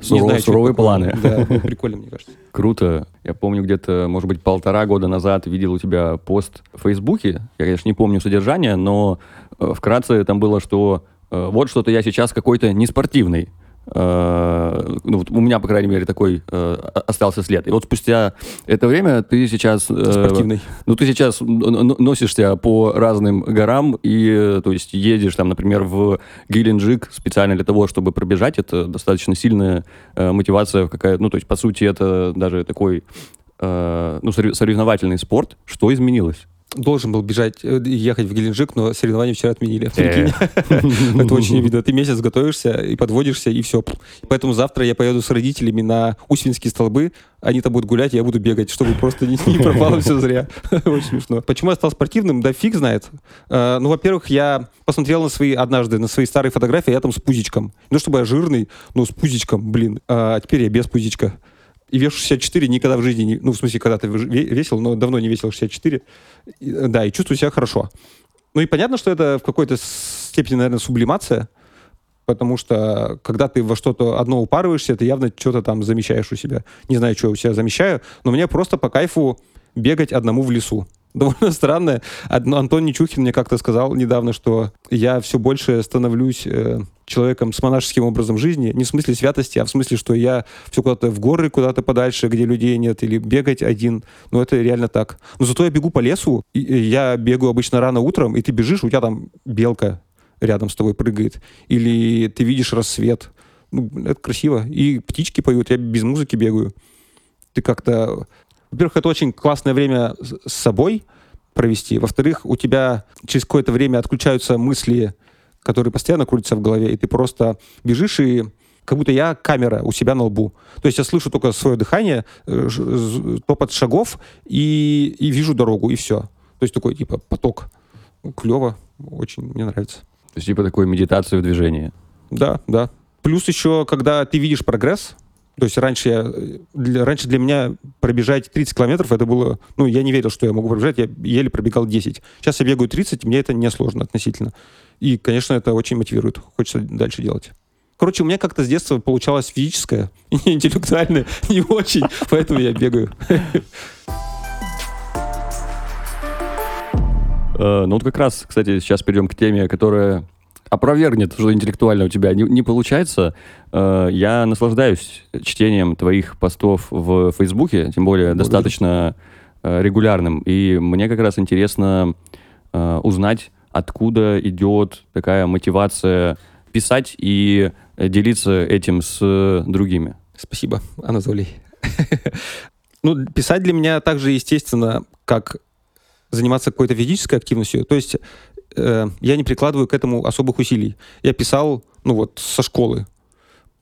Суров, знаю, суровые планы. Да, ну, прикольно, мне кажется. Круто. Я помню, где-то, может быть, полтора года назад видел у тебя пост в Фейсбуке. Я, конечно, не помню содержание, но э, вкратце там было, что э, вот что-то я сейчас какой-то неспортивный. Э, ну, вот у меня, по крайней мере, такой э, остался след. И вот спустя это время ты сейчас... Э, Спортивный. Ну, ты сейчас носишься по разным горам и, то есть, едешь там, например, в Геленджик специально для того, чтобы пробежать. Это достаточно сильная э, мотивация какая Ну, то есть, по сути, это даже такой э, ну, соревновательный спорт. Что изменилось? Должен был бежать, э, ехать в Геленджик, но соревнования вчера отменили. Э. Это очень обидно. Ты месяц готовишься и подводишься, и все. Поэтому завтра я поеду с родителями на Усвинские столбы, они там будут гулять, я буду бегать, чтобы просто не, не пропало все зря. Очень смешно. Почему я стал спортивным? Да фиг знает. Э, ну, во-первых, я посмотрел на свои, однажды, на свои старые фотографии, я там с пузичком. Ну, чтобы я жирный, но с пузичком, блин. А теперь я без пузичка и вешу 64 никогда в жизни, не, ну, в смысле, когда-то весил, но давно не весил 64. И, да, и чувствую себя хорошо. Ну и понятно, что это в какой-то степени, наверное, сублимация, потому что когда ты во что-то одно упарываешься, ты явно что-то там замещаешь у себя. Не знаю, что я у себя замещаю, но мне просто по кайфу бегать одному в лесу довольно странное. Антон Нечухин мне как-то сказал недавно, что я все больше становлюсь э, человеком с монашеским образом жизни, не в смысле святости, а в смысле, что я все куда-то в горы, куда-то подальше, где людей нет, или бегать один. Но это реально так. Но зато я бегу по лесу, и я бегаю обычно рано утром, и ты бежишь, у тебя там белка рядом с тобой прыгает. Или ты видишь рассвет. Ну, это красиво. И птички поют, я без музыки бегаю. Ты как-то во-первых, это очень классное время с собой провести. Во-вторых, у тебя через какое-то время отключаются мысли, которые постоянно крутятся в голове, и ты просто бежишь и как будто я камера у себя на лбу. То есть я слышу только свое дыхание, э, топот шагов и, и вижу дорогу, и все. То есть такой, типа, поток. Клево, очень мне нравится. То есть типа такой медитация в движении. Да, да. Плюс еще, когда ты видишь прогресс, то есть раньше, я, для, раньше для меня пробежать 30 километров, это было... Ну, я не верил, что я могу пробежать, я еле пробегал 10. Сейчас я бегаю 30, мне это не сложно относительно. И, конечно, это очень мотивирует. Хочется дальше делать. Короче, у меня как-то с детства получалось физическое, интеллектуальное не очень, поэтому я бегаю. Э, ну вот как раз, кстати, сейчас перейдем к теме, которая опровергнет, что интеллектуально у тебя не, не получается. Э, я наслаждаюсь чтением твоих постов в Фейсбуке, тем более достаточно э, регулярным. И мне как раз интересно узнать, откуда идет такая мотивация писать и делиться этим с другими. Спасибо, Анатолий. Ну, писать для меня также естественно, как заниматься какой-то физической активностью. То есть э, я не прикладываю к этому особых усилий. Я писал, ну вот, со школы.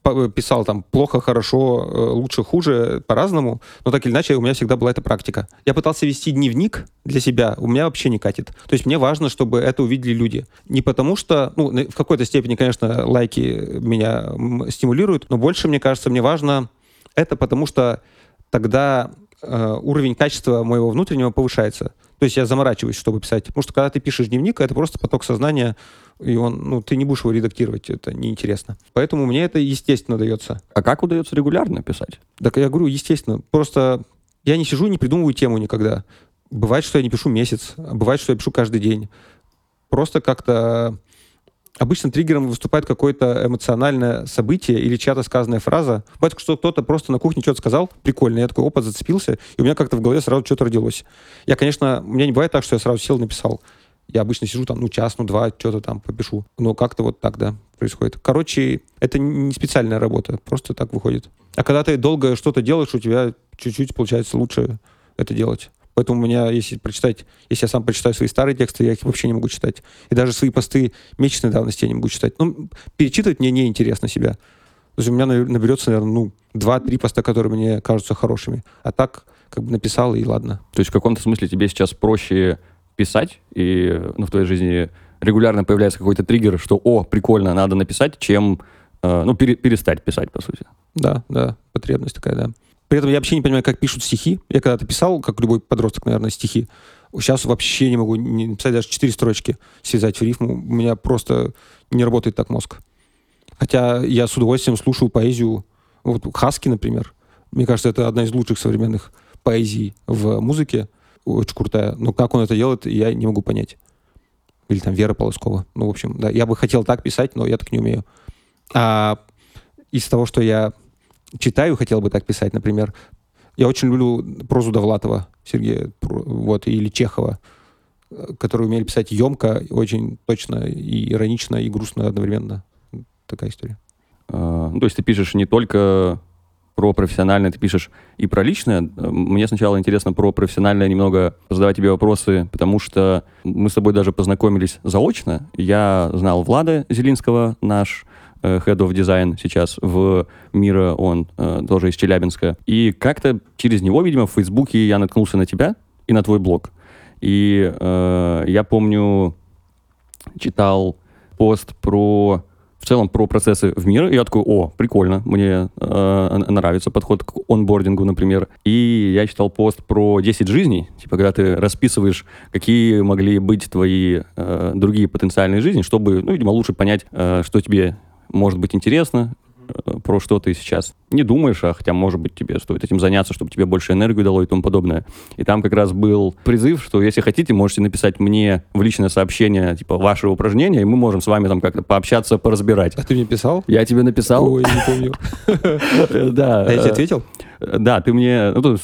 Э, писал там плохо, хорошо, э, лучше, хуже, по-разному, но так или иначе у меня всегда была эта практика. Я пытался вести дневник для себя, у меня вообще не катит. То есть мне важно, чтобы это увидели люди. Не потому что, ну, в какой-то степени, конечно, лайки меня стимулируют, но больше, мне кажется, мне важно это потому что тогда уровень качества моего внутреннего повышается. То есть я заморачиваюсь, чтобы писать. Потому что когда ты пишешь дневник, это просто поток сознания, и он, ну, ты не будешь его редактировать, это неинтересно. Поэтому мне это естественно дается. А как удается регулярно писать? Так я говорю, естественно. Просто я не сижу и не придумываю тему никогда. Бывает, что я не пишу месяц, а бывает, что я пишу каждый день. Просто как-то Обычно триггером выступает какое-то эмоциональное событие или чья-то сказанная фраза. Бывает, что кто-то просто на кухне что-то сказал, прикольно, я такой опыт зацепился, и у меня как-то в голове сразу что-то родилось. Я, конечно, у меня не бывает так, что я сразу сел и написал. Я обычно сижу там, ну, час, ну, два, что-то там попишу. Но как-то вот так, да, происходит. Короче, это не специальная работа, просто так выходит. А когда ты долго что-то делаешь, у тебя чуть-чуть получается лучше это делать. Поэтому у меня, если прочитать, если я сам прочитаю свои старые тексты, я их вообще не могу читать. И даже свои посты месячной давности я не могу читать. Ну, перечитывать мне неинтересно себя. То есть у меня наберется, наверное, ну, два-три поста, которые мне кажутся хорошими. А так, как бы написал, и ладно. То есть в каком-то смысле тебе сейчас проще писать, и ну, в твоей жизни регулярно появляется какой-то триггер, что, о, прикольно, надо написать, чем, э, ну, пере, перестать писать, по сути. Да, да, потребность такая, да. При этом я вообще не понимаю, как пишут стихи. Я когда-то писал, как любой подросток, наверное, стихи. Сейчас вообще не могу не написать даже четыре строчки, связать в рифму. У меня просто не работает так мозг. Хотя я с удовольствием слушаю поэзию. Вот Хаски, например. Мне кажется, это одна из лучших современных поэзий в музыке. Очень крутая. Но как он это делает, я не могу понять. Или там Вера Полоскова. Ну, в общем, да, я бы хотел так писать, но я так не умею. А из того, что я читаю, хотел бы так писать, например, я очень люблю прозу Довлатова Сергея, вот, или Чехова, которые умели писать емко, очень точно, и иронично, и грустно одновременно. Такая история. А, ну, то есть ты пишешь не только про профессиональное, ты пишешь и про личное. Мне сначала интересно про профессиональное немного задавать тебе вопросы, потому что мы с тобой даже познакомились заочно. Я знал Влада Зелинского, наш э, Head of Design сейчас в Мира, он э, тоже из Челябинска. И как-то через него, видимо, в Фейсбуке я наткнулся на тебя и на твой блог. И э, я помню, читал пост про в целом про процессы в мире. И я такой, о, прикольно, мне э, нравится подход к онбордингу, например. И я читал пост про 10 жизней, типа, когда ты расписываешь, какие могли быть твои э, другие потенциальные жизни, чтобы, ну, видимо, лучше понять, э, что тебе может быть интересно, Э, про что ты сейчас не думаешь, а хотя, может быть, тебе стоит этим заняться, чтобы тебе больше энергию дало и тому подобное. И там как раз был призыв, что если хотите, можете написать мне в личное сообщение, типа, ваше упражнение, и мы можем с вами там как-то пообщаться, поразбирать. А ты мне писал? Я тебе написал. Ой, не помню. Да. А я тебе ответил? Да, ты мне ну,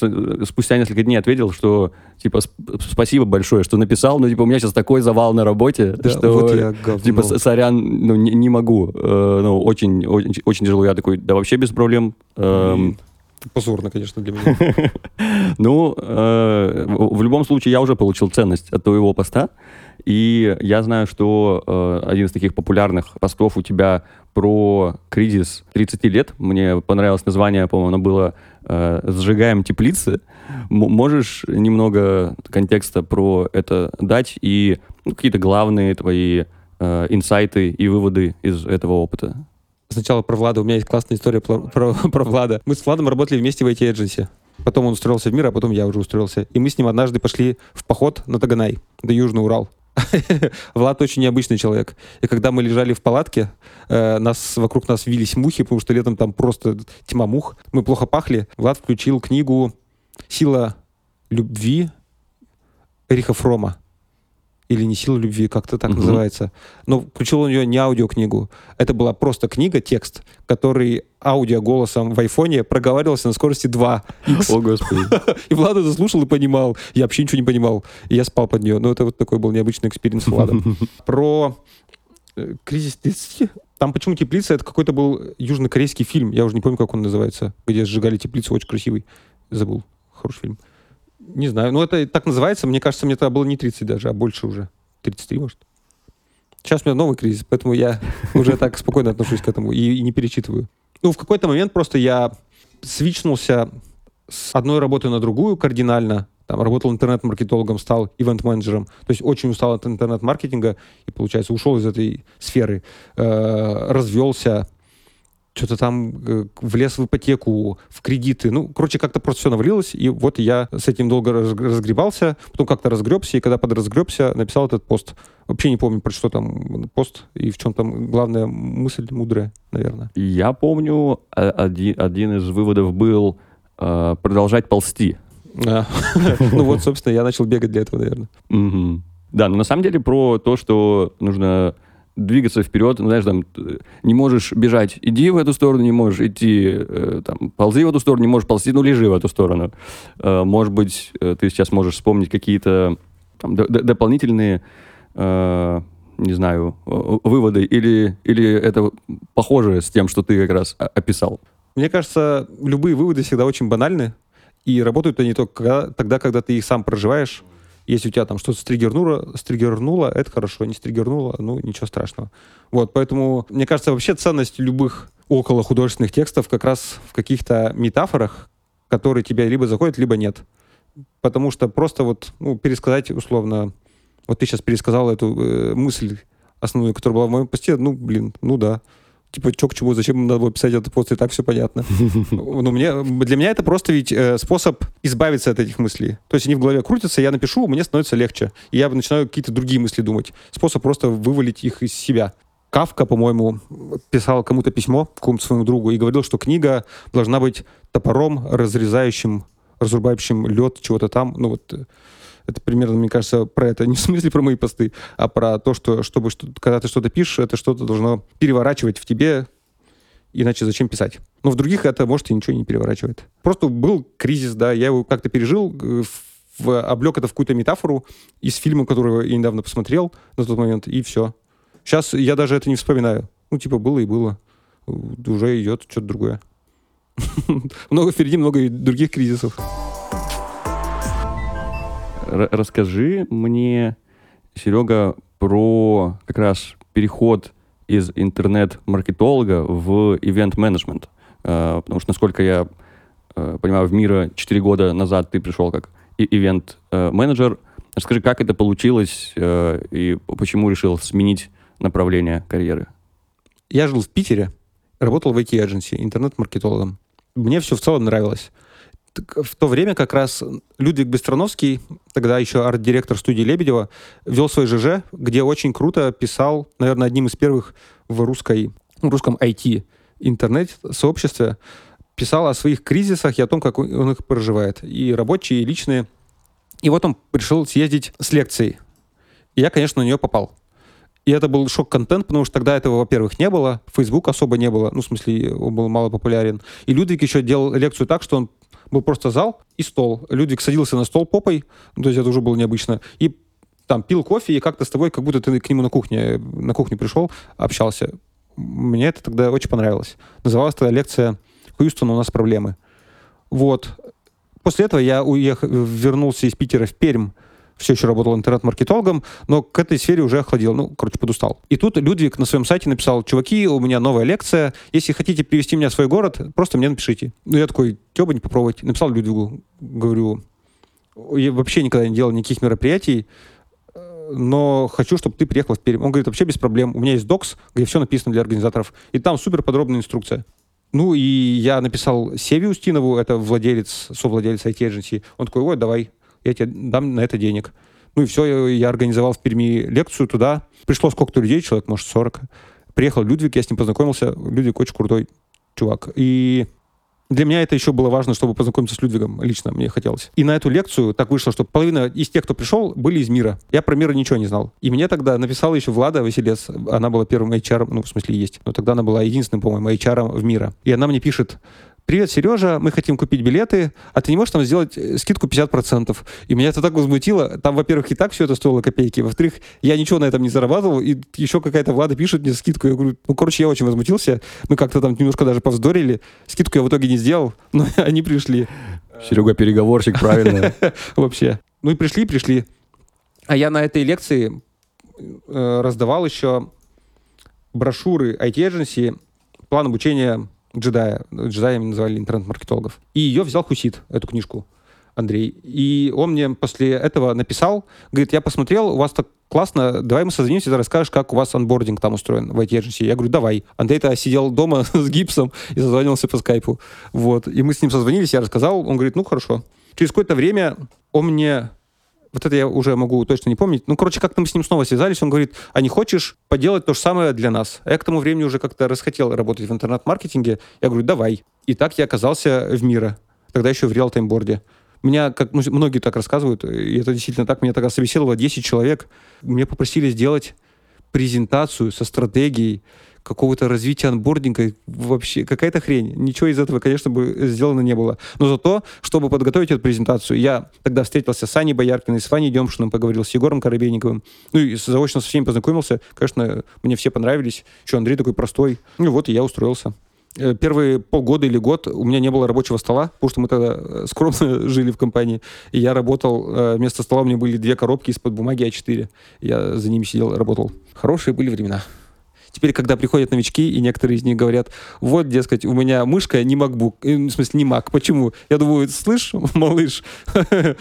спустя несколько дней ответил, что типа спасибо большое, что написал, но типа у меня сейчас такой завал на работе, да, что вот я типа сорян, ну не, не могу, э, ну очень, очень очень тяжело. Я такой, да вообще без проблем. Эм, Позорно, конечно, для меня. ну, э, в любом случае, я уже получил ценность от твоего поста. И я знаю, что э, один из таких популярных постов у тебя про кризис 30 лет. Мне понравилось название, по-моему, оно было э, «Сжигаем теплицы». М- можешь немного контекста про это дать и ну, какие-то главные твои э, инсайты и выводы из этого опыта? Сначала про Влада. У меня есть классная история про, про, про Влада. Мы с Владом работали вместе в IT-эдженси. Потом он устроился в мир, а потом я уже устроился. И мы с ним однажды пошли в поход на Таганай, до Южный Урал. Влад очень необычный человек. И когда мы лежали в палатке, э, нас, вокруг нас вились мухи, потому что летом там просто тьма мух. Мы плохо пахли. Влад включил книгу «Сила любви» Эриха Фрома или не сила любви, как-то так угу. называется. Но включил он ее не аудиокнигу. Это была просто книга, текст, который аудиоголосом в айфоне проговаривался на скорости 2 О, Господи. И Влад это слушал и понимал. Я вообще ничего не понимал. И я спал под нее. Но это вот такой был необычный experience Влада. Про э, кризис 30 там почему теплица? Это какой-то был южнокорейский фильм. Я уже не помню, как он называется. Где сжигали теплицу. Очень красивый. Забыл. Хороший фильм. Не знаю. Ну, это так называется. Мне кажется, мне тогда было не 30 даже, а больше уже. 33, может. Сейчас у меня новый кризис, поэтому я уже так спокойно отношусь к этому и, не перечитываю. Ну, в какой-то момент просто я свичнулся с одной работы на другую кардинально. Там работал интернет-маркетологом, стал ивент-менеджером. То есть очень устал от интернет-маркетинга и, получается, ушел из этой сферы. Э, развелся, что-то там э, влез в ипотеку, в кредиты. Ну, короче, как-то просто все навалилось, и вот я с этим долго разгребался, потом как-то разгребся, и когда подразгребся, написал этот пост. Вообще не помню, про что там пост, и в чем там главная мысль мудрая, наверное. Я помню, а, один, один из выводов был э, продолжать ползти. Ну вот, собственно, я начал бегать для этого, наверное. Да, но на самом деле про то, что нужно двигаться вперед, ну, знаешь, там, не можешь бежать, иди в эту сторону, не можешь идти, э, там, ползи в эту сторону, не можешь ползти, ну, лежи в эту сторону. Э, может быть, э, ты сейчас можешь вспомнить какие-то там, дополнительные, э, не знаю, выводы, или, или это похоже с тем, что ты как раз описал? Мне кажется, любые выводы всегда очень банальны, и работают они только когда, тогда, когда ты их сам проживаешь, если у тебя там что-то стригернуло, стригернуло, это хорошо, не стригернуло, ну, ничего страшного. Вот, поэтому, мне кажется, вообще ценность любых около художественных текстов как раз в каких-то метафорах, которые тебя либо заходят, либо нет. Потому что просто вот, ну, пересказать условно, вот ты сейчас пересказал эту э, мысль основную, которая была в моем посте, ну, блин, ну да типа, что к чему, зачем надо было писать это пост, и так все понятно. Ну, мне, для меня это просто ведь э, способ избавиться от этих мыслей. То есть они в голове крутятся, я напишу, мне становится легче. И я начинаю какие-то другие мысли думать. Способ просто вывалить их из себя. Кавка, по-моему, писал кому-то письмо, какому-то своему другу, и говорил, что книга должна быть топором, разрезающим, разрубающим лед чего-то там. Ну вот Это примерно, мне кажется, про это. Не в смысле про мои посты, а про то, что чтобы что когда ты что-то пишешь, это что-то должно переворачивать в тебе, иначе зачем писать? Но в других это, может, и ничего не переворачивает. Просто был кризис, да, я его как-то пережил, э, в, облег это в какую-то метафору из фильма, который я недавно посмотрел на тот момент, и все. Сейчас я даже это не вспоминаю. Ну, типа, было и было. Уже идет что-то другое. Много впереди, много других кризисов. Расскажи мне, Серега, про как раз переход из интернет-маркетолога в ивент-менеджмент. А, потому что, насколько я а, понимаю, в мира 4 года назад ты пришел как ивент-менеджер. Расскажи, как это получилось и почему решил сменить направление карьеры? Я жил в Питере, работал в IT-эдженси, интернет-маркетологом. Мне все в целом нравилось в то время как раз Людвиг Бестроновский, тогда еще арт-директор студии Лебедева, вел свой ЖЖ, где очень круто писал, наверное, одним из первых в русской, в русском IT интернет-сообществе, писал о своих кризисах и о том, как он их проживает. И рабочие, и личные. И вот он решил съездить с лекцией. И я, конечно, на нее попал. И это был шок-контент, потому что тогда этого, во-первых, не было, Facebook особо не было, ну, в смысле, он был мало популярен. И Людвиг еще делал лекцию так, что он был просто зал и стол. Людвиг садился на стол попой, ну, то есть это уже было необычно, и там пил кофе, и как-то с тобой, как будто ты к нему на кухне, на кухню пришел, общался. Мне это тогда очень понравилось. Называлась тогда лекция «Хьюстон, у нас проблемы». Вот. После этого я уехал, вернулся из Питера в Пермь, все еще работал интернет-маркетологом, но к этой сфере уже охладил, ну, короче, подустал. И тут Людвиг на своем сайте написал, чуваки, у меня новая лекция, если хотите привести меня в свой город, просто мне напишите. Ну, я такой, тёба, не попробовать. Написал Людвигу, говорю, я вообще никогда не делал никаких мероприятий, но хочу, чтобы ты приехал в Пермь. Он говорит, вообще без проблем. У меня есть докс, где все написано для организаторов. И там супер подробная инструкция. Ну, и я написал Севе Устинову, это владелец, совладелец IT-эдженси. Он такой, ой, давай я тебе дам на это денег. Ну и все, я организовал в Перми лекцию туда. Пришло сколько-то людей, человек, может, 40. Приехал Людвиг, я с ним познакомился. Людвиг очень крутой чувак. И для меня это еще было важно, чтобы познакомиться с Людвигом лично, мне хотелось. И на эту лекцию так вышло, что половина из тех, кто пришел, были из мира. Я про мир ничего не знал. И мне тогда написала еще Влада Василец, она была первым HR, ну, в смысле, есть, но тогда она была единственным, по-моему, HR в мира. И она мне пишет, привет, Сережа, мы хотим купить билеты, а ты не можешь там сделать э, скидку 50%? И меня это так возмутило. Там, во-первых, и так все это стоило копейки. Во-вторых, я ничего на этом не зарабатывал, и еще какая-то Влада пишет мне скидку. Я говорю, ну, короче, я очень возмутился. Мы как-то там немножко даже повздорили. Скидку я в итоге не сделал, но они пришли. Серега переговорщик, правильно. Вообще. Ну и пришли, пришли. А я на этой лекции э, раздавал еще брошюры IT-эдженси, план обучения джедая. Джедаями называли интернет-маркетологов. И ее взял Хусит, эту книжку, Андрей. И он мне после этого написал, говорит, я посмотрел, у вас так классно, давай мы созвонимся, ты расскажешь, как у вас анбординг там устроен в IT-эдженси. Я говорю, давай. Андрей-то сидел дома с гипсом и созвонился по скайпу. Вот. И мы с ним созвонились, я рассказал, он говорит, ну хорошо. Через какое-то время он мне вот это я уже могу точно не помнить. Ну, короче, как-то мы с ним снова связались, он говорит, а не хочешь поделать то же самое для нас? А я к тому времени уже как-то расхотел работать в интернет-маркетинге. Я говорю, давай. И так я оказался в Мира. Тогда еще в реал-таймборде. Меня, как ну, многие так рассказывают, и это действительно так, меня тогда собеседовало 10 человек. Мне попросили сделать презентацию со стратегией, какого-то развития анбординга, вообще какая-то хрень. Ничего из этого, конечно, бы сделано не было. Но зато, чтобы подготовить эту презентацию, я тогда встретился с Аней Бояркиной, с Ваней Демшиным, поговорил с Егором Коробейниковым, ну и заочно со всеми познакомился. Конечно, мне все понравились. Еще Андрей такой простой. Ну вот, и я устроился э, первые полгода или год у меня не было рабочего стола, потому что мы тогда э, скромно жили в компании. И я работал, э, вместо стола у меня были две коробки из-под бумаги А4. Я за ними сидел, работал. Хорошие были времена. Теперь, когда приходят новички, и некоторые из них говорят, вот, дескать, у меня мышка не MacBook, э, в смысле, не Mac. Почему? Я думаю, слышь, малыш.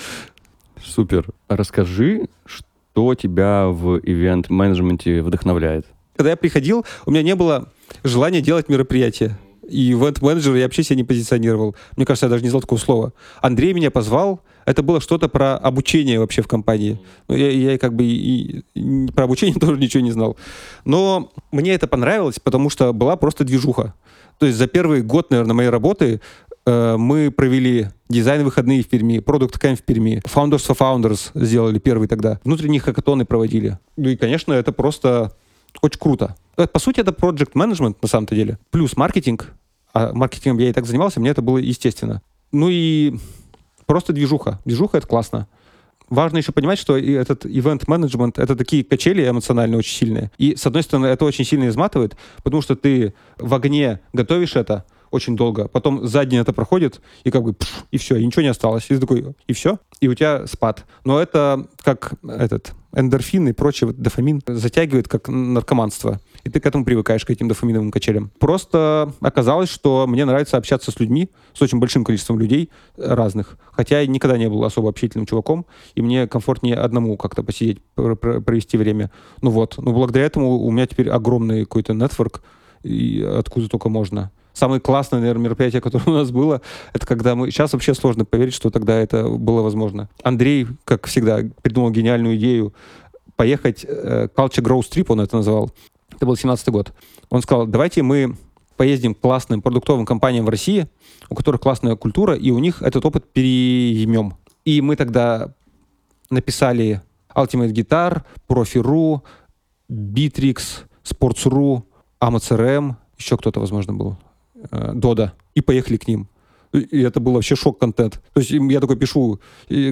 Супер. Расскажи, что тебя в ивент-менеджменте вдохновляет? Когда я приходил, у меня не было желания делать мероприятия. И ивент-менеджер я вообще себя не позиционировал. Мне кажется, я даже не знал такого слова. Андрей меня позвал, это было что-то про обучение вообще в компании. Ну, я, я как бы и, и про обучение тоже ничего не знал. Но мне это понравилось, потому что была просто движуха. То есть за первый год, наверное, моей работы Э, мы провели дизайн-выходные в Перми, продукт Camp в Перми, Founders for Founders сделали первый тогда, внутренние хакатоны проводили. Ну и, конечно, это просто очень круто. Э, по сути, это project management на самом-то деле. Плюс маркетинг. А маркетингом я и так занимался, мне это было естественно. Ну и просто движуха. Движуха — это классно. Важно еще понимать, что и этот ивент-менеджмент — это такие качели эмоционально очень сильные. И, с одной стороны, это очень сильно изматывает, потому что ты в огне готовишь это, очень долго. Потом за день это проходит, и как бы пш, и все, и ничего не осталось. И ты такой, и все, и у тебя спад. Но это как этот эндорфин и прочее, вот дофамин затягивает как наркоманство. И ты к этому привыкаешь, к этим дофаминовым качелям. Просто оказалось, что мне нравится общаться с людьми, с очень большим количеством людей разных. Хотя я никогда не был особо общительным чуваком, и мне комфортнее одному как-то посидеть, провести время. Ну вот. Но благодаря этому у меня теперь огромный какой-то нетворк, и откуда только можно самое классное, наверное, мероприятие, которое у нас было, это когда мы... Сейчас вообще сложно поверить, что тогда это было возможно. Андрей, как всегда, придумал гениальную идею поехать... Э, Culture Growth Trip он это называл. Это был 17 год. Он сказал, давайте мы поездим к классным продуктовым компаниям в России, у которых классная культура, и у них этот опыт переймем. И мы тогда написали Ultimate Guitar, Profi.ru, Bittrex, Sports.ru, AMCRM, еще кто-то, возможно, был. Э, Дода, и поехали к ним. И это был вообще шок-контент. То есть я такой пишу,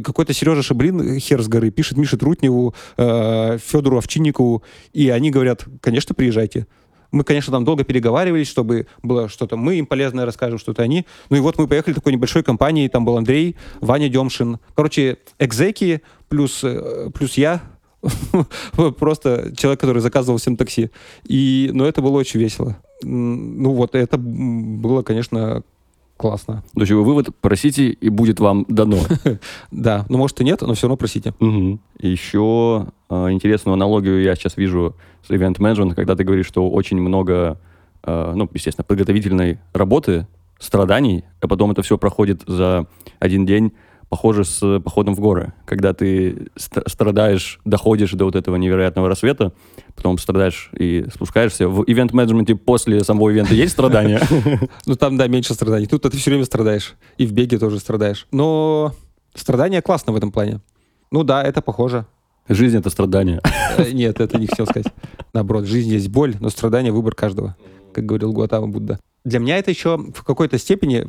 какой-то Сережа Шаблин, хер с горы, пишет Мише Трутневу, э, Федору Овчинникову, и они говорят, конечно, приезжайте. Мы, конечно, там долго переговаривались, чтобы было что-то мы им полезное расскажем, что-то они. Ну и вот мы поехали такой небольшой компанией, там был Андрей, Ваня Демшин. Короче, экзеки плюс, э, плюс я, просто человек, который заказывал всем такси. И, но это было очень весело ну вот это было, конечно, классно. То есть вы вывод, просите, и будет вам дано. Да, ну может и нет, но все равно просите. Еще а, интересную аналогию я сейчас вижу с event management, когда ты говоришь, что очень много, а, ну, естественно, подготовительной работы, страданий, а потом это все проходит за один день, похоже с походом в горы, когда ты страдаешь, доходишь до вот этого невероятного рассвета, потом страдаешь и спускаешься. В ивент-менеджменте после самого ивента есть страдания? Ну, там, да, меньше страданий. Тут ты все время страдаешь. И в беге тоже страдаешь. Но страдания классно в этом плане. Ну да, это похоже. Жизнь — это страдание. Э, нет, это не хотел сказать. Наоборот, жизнь есть боль, но страдание — выбор каждого, как говорил Гуатама Будда. Для меня это еще в какой-то степени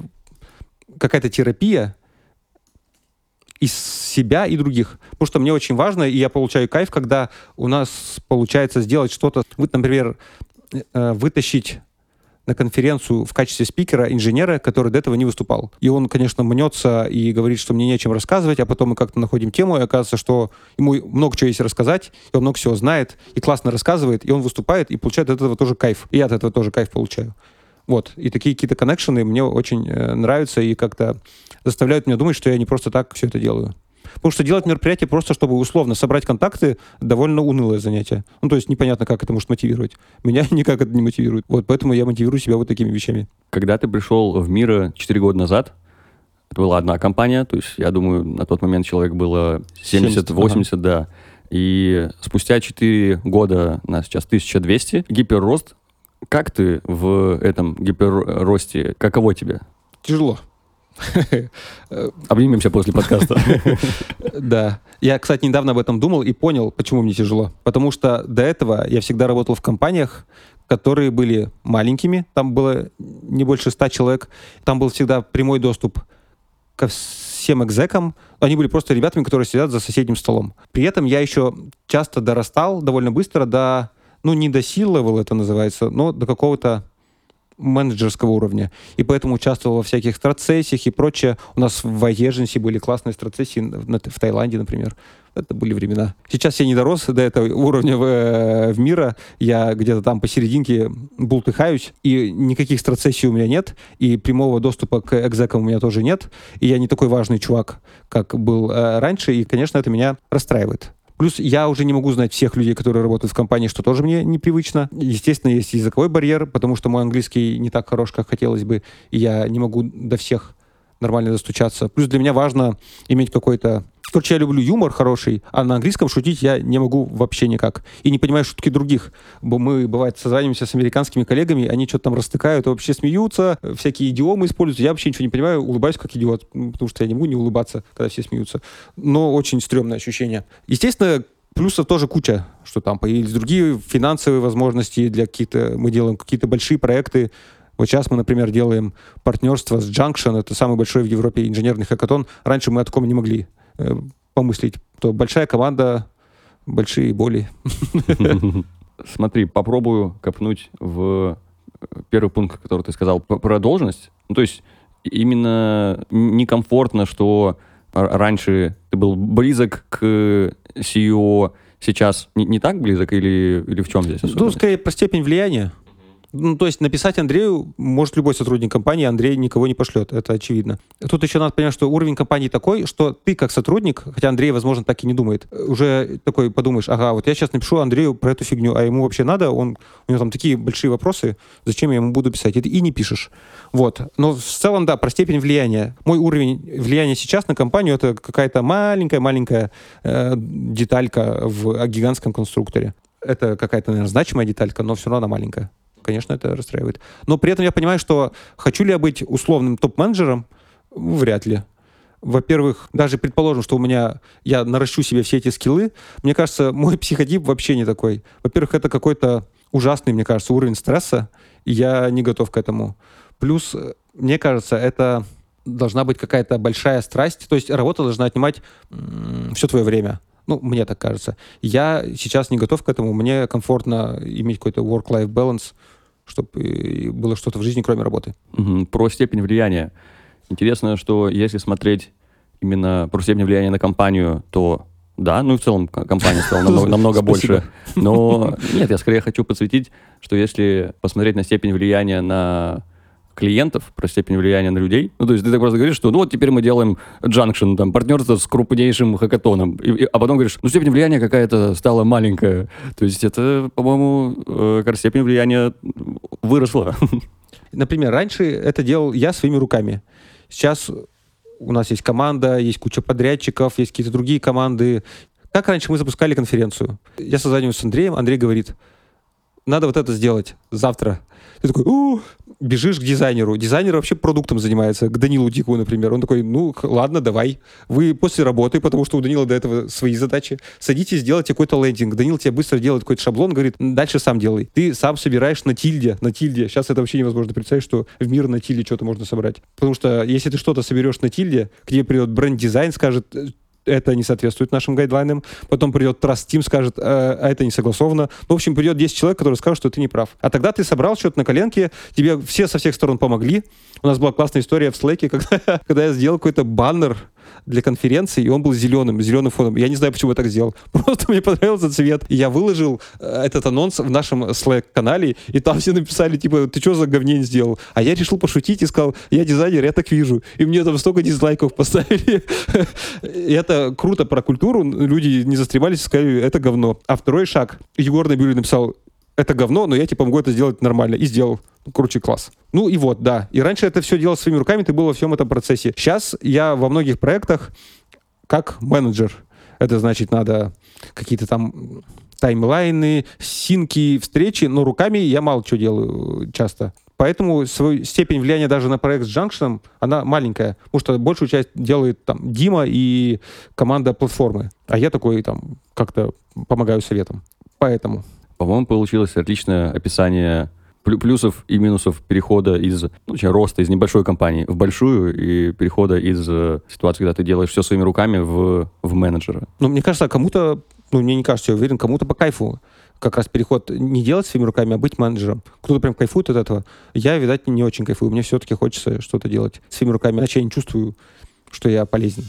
какая-то терапия, из себя и других. Потому что мне очень важно, и я получаю кайф, когда у нас получается сделать что-то. Вот, например, э, вытащить на конференцию в качестве спикера инженера, который до этого не выступал. И он, конечно, мнется и говорит, что мне нечем рассказывать, а потом мы как-то находим тему, и оказывается, что ему много чего есть рассказать, и он много всего знает, и классно рассказывает, и он выступает, и получает от этого тоже кайф. И я от этого тоже кайф получаю. Вот. И такие какие-то коннекшены мне очень э, нравятся и как-то заставляют меня думать, что я не просто так все это делаю. Потому что делать мероприятие просто, чтобы условно собрать контакты, довольно унылое занятие. Ну, то есть непонятно, как это может мотивировать. Меня никак это не мотивирует. Вот поэтому я мотивирую себя вот такими вещами. Когда ты пришел в мир 4 года назад, это была одна компания, то есть, я думаю, на тот момент человек было 70-80, ага. да. И спустя 4 года, у нас сейчас 1200, гиперрост как ты в этом гиперросте? Каково тебе? Тяжело. Обнимемся после подкаста. Да. Я, кстати, недавно об этом думал и понял, почему мне тяжело. Потому что до этого я всегда работал в компаниях, которые были маленькими. Там было не больше ста человек. Там был всегда прямой доступ ко всем экзекам. Они были просто ребятами, которые сидят за соседним столом. При этом я еще часто дорастал довольно быстро до ну, не до C-level это называется, но до какого-то менеджерского уровня. И поэтому участвовал во всяких страцессиях и прочее. У нас в Agency были классные страцессии в Таиланде, например. Это были времена. Сейчас я не дорос до этого уровня в, э, в мира. Я где-то там посерединке бултыхаюсь, и никаких страцессий у меня нет, и прямого доступа к экзекам у меня тоже нет, и я не такой важный чувак, как был э, раньше, и, конечно, это меня расстраивает. Плюс я уже не могу знать всех людей, которые работают в компании, что тоже мне непривычно. Естественно, есть языковой барьер, потому что мой английский не так хорош, как хотелось бы, и я не могу до всех нормально достучаться. Плюс для меня важно иметь какой-то Короче, я люблю юмор хороший, а на английском шутить я не могу вообще никак. И не понимаю шутки других. Мы, бывает, созваниваемся с американскими коллегами, они что-то там растыкают, вообще смеются, всякие идиомы используют. Я вообще ничего не понимаю, улыбаюсь как идиот, потому что я не могу не улыбаться, когда все смеются. Но очень стрёмное ощущение. Естественно, Плюсов тоже куча, что там появились другие финансовые возможности для каких-то... Мы делаем какие-то большие проекты. Вот сейчас мы, например, делаем партнерство с Junction. Это самый большой в Европе инженерный хакатон. Раньше мы о таком не могли помыслить. То большая команда, большие боли. Смотри, попробую копнуть в первый пункт, который ты сказал, про должность. Ну, то есть именно некомфортно, что раньше ты был близок к CEO сейчас не, не так близок или, или в чем здесь? Особенно? Ну, скорее, про степень влияния. Ну, то есть написать Андрею может любой сотрудник компании, Андрей никого не пошлет, это очевидно. Тут еще надо понять, что уровень компании такой, что ты как сотрудник, хотя Андрей, возможно, так и не думает, уже такой подумаешь, ага, вот я сейчас напишу Андрею про эту фигню, а ему вообще надо, он, у него там такие большие вопросы, зачем я ему буду писать? И, и не пишешь. Вот. Но в целом, да, про степень влияния. Мой уровень влияния сейчас на компанию это какая-то маленькая-маленькая э, деталька в гигантском конструкторе. Это какая-то, наверное, значимая деталька, но все равно она маленькая конечно, это расстраивает. Но при этом я понимаю, что хочу ли я быть условным топ-менеджером? Вряд ли. Во-первых, даже предположим, что у меня я наращу себе все эти скиллы, мне кажется, мой психотип вообще не такой. Во-первых, это какой-то ужасный, мне кажется, уровень стресса, и я не готов к этому. Плюс, мне кажется, это должна быть какая-то большая страсть, то есть работа должна отнимать все твое время. Ну, мне так кажется. Я сейчас не готов к этому. Мне комфортно иметь какой-то work-life balance чтобы было что-то в жизни, кроме работы. Угу. Про степень влияния. Интересно, что если смотреть именно про степень влияния на компанию, то да, ну и в целом компания стала намного, намного больше. Но нет, я скорее хочу подсветить, что если посмотреть на степень влияния на клиентов, про степень влияния на людей. Ну, то есть ты так просто говоришь, что ну вот теперь мы делаем junction, там, партнерство с крупнейшим хакатоном. И, и, а потом говоришь, ну, степень влияния какая-то стала маленькая. То есть это, по-моему, э, степень влияния выросла. Например, раньше это делал я своими руками. Сейчас у нас есть команда, есть куча подрядчиков, есть какие-то другие команды. Как раньше мы запускали конференцию? Я созваниваюсь с Андреем, Андрей говорит, надо вот это сделать завтра. Ты такой, бежишь к дизайнеру. Дизайнер вообще продуктом занимается, к Данилу Дикову, например. Он такой, ну, ладно, давай. Вы после работы, потому что у Данила до этого свои задачи, садитесь, делайте какой-то лендинг. Данил тебе быстро делает какой-то шаблон, говорит, дальше сам делай. Ты сам собираешь на тильде, на тильде. Сейчас это вообще невозможно представить, что в мир на тильде что-то можно собрать. Потому что если ты что-то соберешь на тильде, к тебе придет бренд-дизайн, скажет, это не соответствует нашим гайдлайнам. Потом придет Trust Team, скажет, а, а это не согласовано. В общем, придет 10 человек, которые скажут, что ты не прав. А тогда ты собрал что-то на коленке, тебе все со всех сторон помогли. У нас была классная история в Slack, когда, когда я сделал какой-то баннер для конференции, и он был зеленым, зеленым фоном. Я не знаю, почему я так сделал. Просто мне понравился цвет. Я выложил э, этот анонс в нашем Slack-канале, и там все написали, типа, ты что за говнень сделал? А я решил пошутить и сказал, я дизайнер, я так вижу. И мне там столько дизлайков поставили. И это круто про культуру. Люди не застремались, сказали, это говно. А второй шаг. Егор Набюрин написал, это говно, но я типа могу это сделать нормально. И сделал. Ну, короче, класс. Ну и вот, да. И раньше это все делал своими руками, ты был во всем этом процессе. Сейчас я во многих проектах как менеджер. Это значит, надо какие-то там таймлайны, синки, встречи, но руками я мало чего делаю часто. Поэтому свою степень влияния даже на проект с Junction, она маленькая, потому что большую часть делает там Дима и команда платформы, а я такой там как-то помогаю советом. Поэтому. По-моему, получилось отличное описание плюсов и минусов перехода из, ну, вообще, роста из небольшой компании в большую и перехода из э, ситуации, когда ты делаешь все своими руками в, в менеджера. Ну, мне кажется, кому-то, ну, мне не кажется, я уверен, кому-то по кайфу как раз переход не делать своими руками, а быть менеджером. Кто-то прям кайфует от этого. Я, видать, не очень кайфую. Мне все-таки хочется что-то делать своими руками, иначе я не чувствую, что я полезен.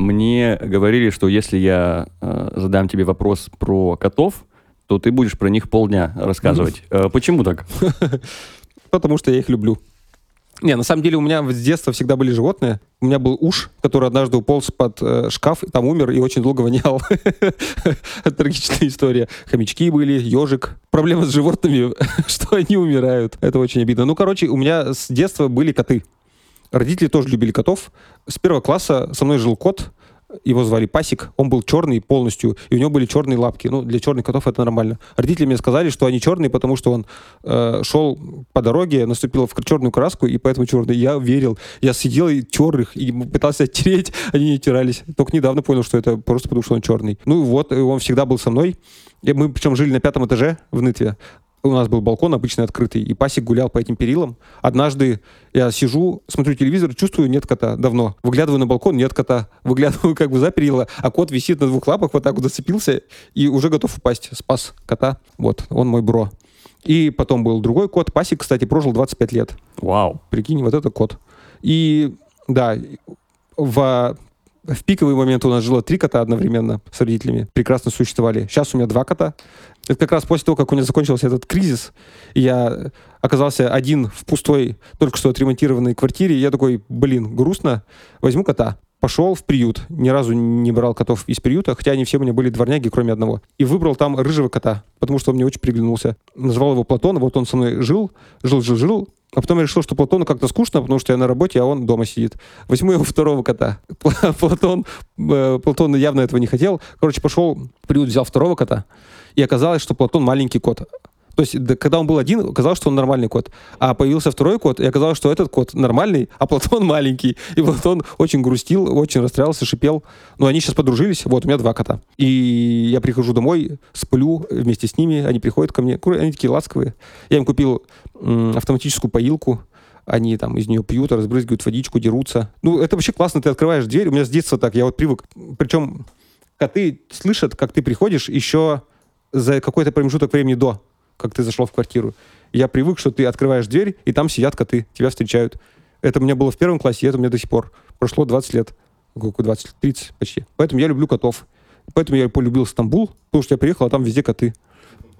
Мне говорили, что если я э, задам тебе вопрос про котов, то ты будешь про них полдня рассказывать. Э, почему так? Потому что я их люблю. Не, на самом деле у меня с детства всегда были животные. У меня был уж, который однажды уполз под э, шкаф, там умер и очень долго вонял. Трагичная история. Хомячки были, ежик. Проблема с животными, что они умирают. Это очень обидно. Ну, короче, у меня с детства были коты. Родители тоже любили котов. С первого класса со мной жил кот, его звали Пасик, он был черный полностью, и у него были черные лапки. Ну, для черных котов это нормально. Родители мне сказали, что они черные, потому что он э, шел по дороге, наступил в черную краску, и поэтому черный. Я верил. Я сидел и тер их, и пытался оттереть, они не тирались. Только недавно понял, что это просто потому, что он черный. Ну вот, он всегда был со мной. Мы причем жили на пятом этаже в Нытве у нас был балкон обычный открытый, и пасик гулял по этим перилам. Однажды я сижу, смотрю телевизор, чувствую, нет кота давно. Выглядываю на балкон, нет кота. Выглядываю как бы за перила, а кот висит на двух лапах, вот так вот зацепился и уже готов упасть. Спас кота. Вот, он мой бро. И потом был другой кот. Пасик, кстати, прожил 25 лет. Вау. Прикинь, вот это кот. И да, в в пиковый момент у нас жило три кота одновременно с родителями. Прекрасно существовали. Сейчас у меня два кота. Это как раз после того, как у меня закончился этот кризис, и я оказался один в пустой, только что отремонтированной квартире, я такой, блин, грустно, возьму кота. Пошел в приют. Ни разу не брал котов из приюта, хотя они все у меня были дворняги, кроме одного. И выбрал там рыжего кота, потому что он мне очень приглянулся. Назвал его Платон, вот он со мной жил, жил, жил, жил, а потом я решил, что Платону как-то скучно, потому что я на работе, а он дома сидит. Возьму его второго кота. Платон, э, Платон явно этого не хотел. Короче, пошел, приют взял второго кота. И оказалось, что Платон маленький кот. То есть, да, когда он был один, оказалось, что он нормальный кот. А появился второй кот, и оказалось, что этот кот нормальный, а Платон маленький. И Платон очень грустил, очень расстраивался, шипел. Но они сейчас подружились. Вот, у меня два кота. И я прихожу домой, сплю вместе с ними, они приходят ко мне. Они такие ласковые. Я им купил м, автоматическую поилку, они там из нее пьют, разбрызгивают водичку, дерутся. Ну, это вообще классно, ты открываешь дверь, у меня с детства так, я вот привык. Причем коты слышат, как ты приходишь еще за какой-то промежуток времени до как ты зашел в квартиру. Я привык, что ты открываешь дверь, и там сидят коты, тебя встречают. Это у меня было в первом классе, и это у меня до сих пор. Прошло 20 лет. Сколько, 20, 30 почти. Поэтому я люблю котов. Поэтому я полюбил Стамбул, потому что я приехал, а там везде коты.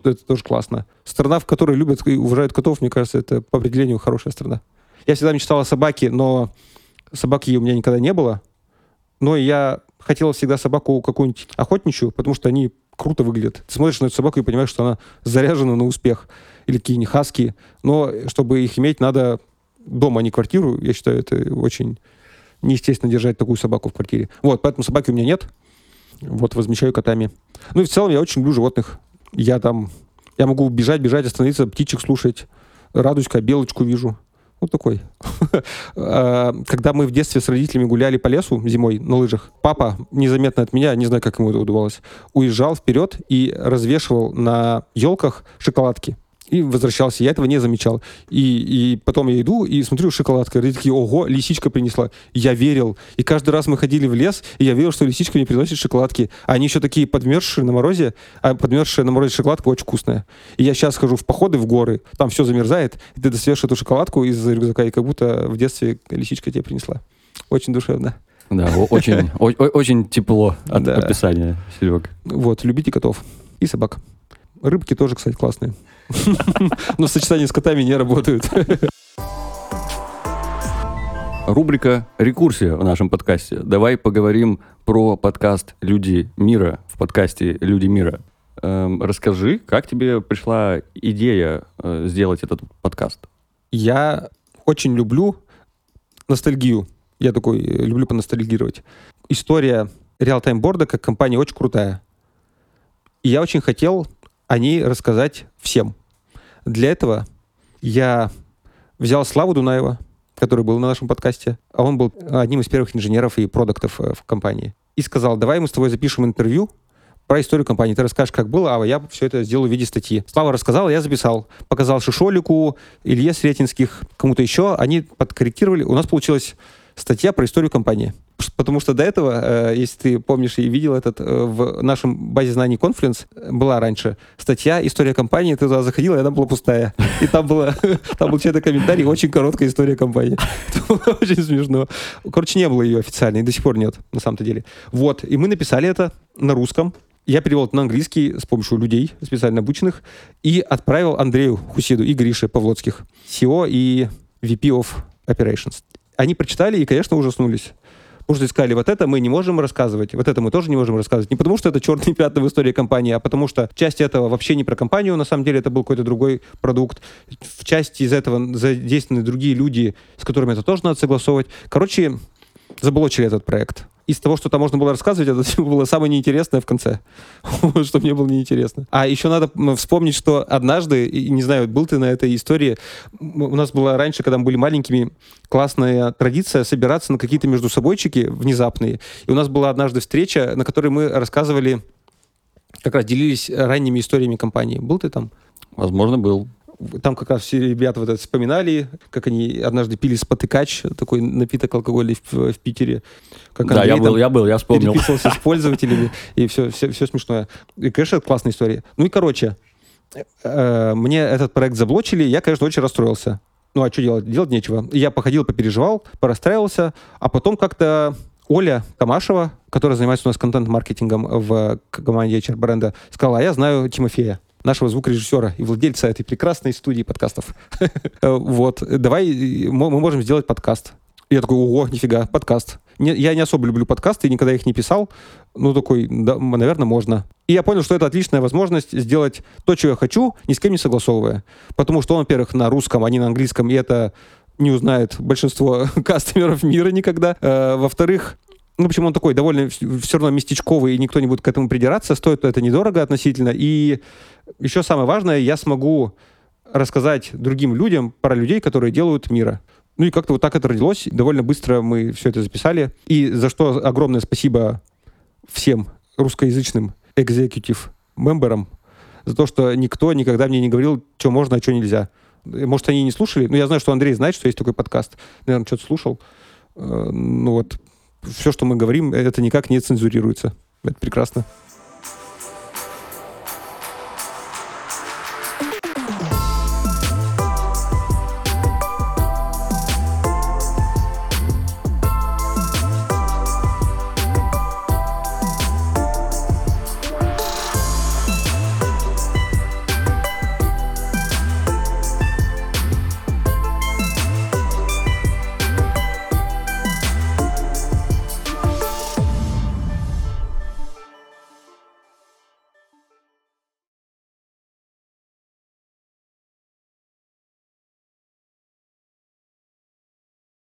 Это тоже классно. Страна, в которой любят и уважают котов, мне кажется, это по определению хорошая страна. Я всегда мечтал о собаке, но собаки у меня никогда не было. Но я хотел всегда собаку какую-нибудь охотничью, потому что они круто выглядит. Ты смотришь на эту собаку и понимаешь, что она заряжена на успех. Или какие-нибудь хаски. Но чтобы их иметь, надо дома, а не квартиру. Я считаю, это очень неестественно держать такую собаку в квартире. Вот, поэтому собаки у меня нет. Вот, возмещаю котами. Ну и в целом я очень люблю животных. Я там... Я могу бежать, бежать, остановиться, птичек слушать. Радуська, белочку вижу. Вот такой. А, когда мы в детстве с родителями гуляли по лесу зимой на лыжах, папа, незаметно от меня, не знаю, как ему это удавалось, уезжал вперед и развешивал на елках шоколадки и возвращался. Я этого не замечал. И, и потом я иду и смотрю шоколадка. И такие, ого, лисичка принесла. Я верил. И каждый раз мы ходили в лес, и я верил, что лисичка мне приносит шоколадки. А они еще такие подмерзшие на морозе, а подмерзшая на морозе шоколадка очень вкусная. И я сейчас хожу в походы в горы, там все замерзает, и ты достаешь эту шоколадку из рюкзака, и как будто в детстве лисичка тебе принесла. Очень душевно. Да, очень, очень тепло от описания, Серег. Вот, любите котов и собак. Рыбки тоже, кстати, классные. Но в сочетании с котами не работают. Рубрика «Рекурсия» в нашем подкасте. Давай поговорим про подкаст «Люди мира» в подкасте «Люди мира». Эм, расскажи, как тебе пришла идея э, сделать этот подкаст? Я очень люблю ностальгию. Я такой, э, люблю поностальгировать. История Real-Time Board как компания очень крутая. И я очень хотел о ней рассказать всем. Для этого я взял Славу Дунаева, который был на нашем подкасте, а он был одним из первых инженеров и продуктов э, в компании, и сказал, давай мы с тобой запишем интервью про историю компании. Ты расскажешь, как было, а я все это сделаю в виде статьи. Слава рассказал, я записал. Показал Шишолику, Илье Сретенских, кому-то еще. Они подкорректировали. У нас получилась статья про историю компании. Потому что до этого, э, если ты помнишь и видел этот, э, в нашем базе знаний конференц была раньше статья «История компании», ты туда заходил, и она была пустая. И там, было, там был чей-то комментарий, очень короткая история компании. Это было очень смешно. Короче, не было ее официальной, до сих пор нет, на самом-то деле. Вот, и мы написали это на русском. Я перевел это на английский с помощью людей, специально обученных, и отправил Андрею Хусиду и Грише Павлоцких, SEO и VP of Operations. Они прочитали и, конечно, ужаснулись Потому что сказали, вот это мы не можем рассказывать, вот это мы тоже не можем рассказывать. Не потому что это черные пятна в истории компании, а потому что часть этого вообще не про компанию, на самом деле это был какой-то другой продукт. В части из этого задействованы другие люди, с которыми это тоже надо согласовывать. Короче, заблочили этот проект из того, что там можно было рассказывать, это было самое неинтересное в конце, что мне было неинтересно. А еще надо вспомнить, что однажды, не знаю, был ты на этой истории, у нас была раньше, когда мы были маленькими, классная традиция собираться на какие-то между собойчики внезапные. И у нас была однажды встреча, на которой мы рассказывали, как раз делились ранними историями компании. Был ты там? Возможно, был там как раз все ребята вот это вспоминали, как они однажды пили спотыкач, такой напиток алкогольный в, в Питере. Как да, я был, я был, я вспомнил. Переписывался с пользователями, и все, все, все смешное. И, конечно, это классная история. Ну и, короче, э, мне этот проект заблочили, я, конечно, очень расстроился. Ну, а что делать? Делать нечего. Я походил, попереживал, порастраивался, а потом как-то Оля Камашева, которая занимается у нас контент-маркетингом в команде HR бренда, сказала, а я знаю Тимофея нашего звукорежиссера и владельца этой прекрасной студии подкастов. Вот, давай, мы можем сделать подкаст. Я такой, ого, нифига, подкаст. я не особо люблю подкасты, никогда их не писал. Ну, такой, да, наверное, можно. И я понял, что это отличная возможность сделать то, что я хочу, ни с кем не согласовывая. Потому что во-первых, на русском, а не на английском, и это не узнает большинство кастомеров мира никогда. Э, во-вторых, ну, почему он такой довольно все равно местечковый, и никто не будет к этому придираться, стоит это недорого относительно. И еще самое важное, я смогу рассказать другим людям про людей, которые делают мира. Ну и как-то вот так это родилось. Довольно быстро мы все это записали. И за что огромное спасибо всем русскоязычным экзекутив мемберам за то, что никто никогда мне не говорил, что можно, а что нельзя. Может, они не слушали, но я знаю, что Андрей знает, что есть такой подкаст. Наверное, что-то слушал. Э, ну вот, все, что мы говорим, это никак не цензурируется. Это прекрасно.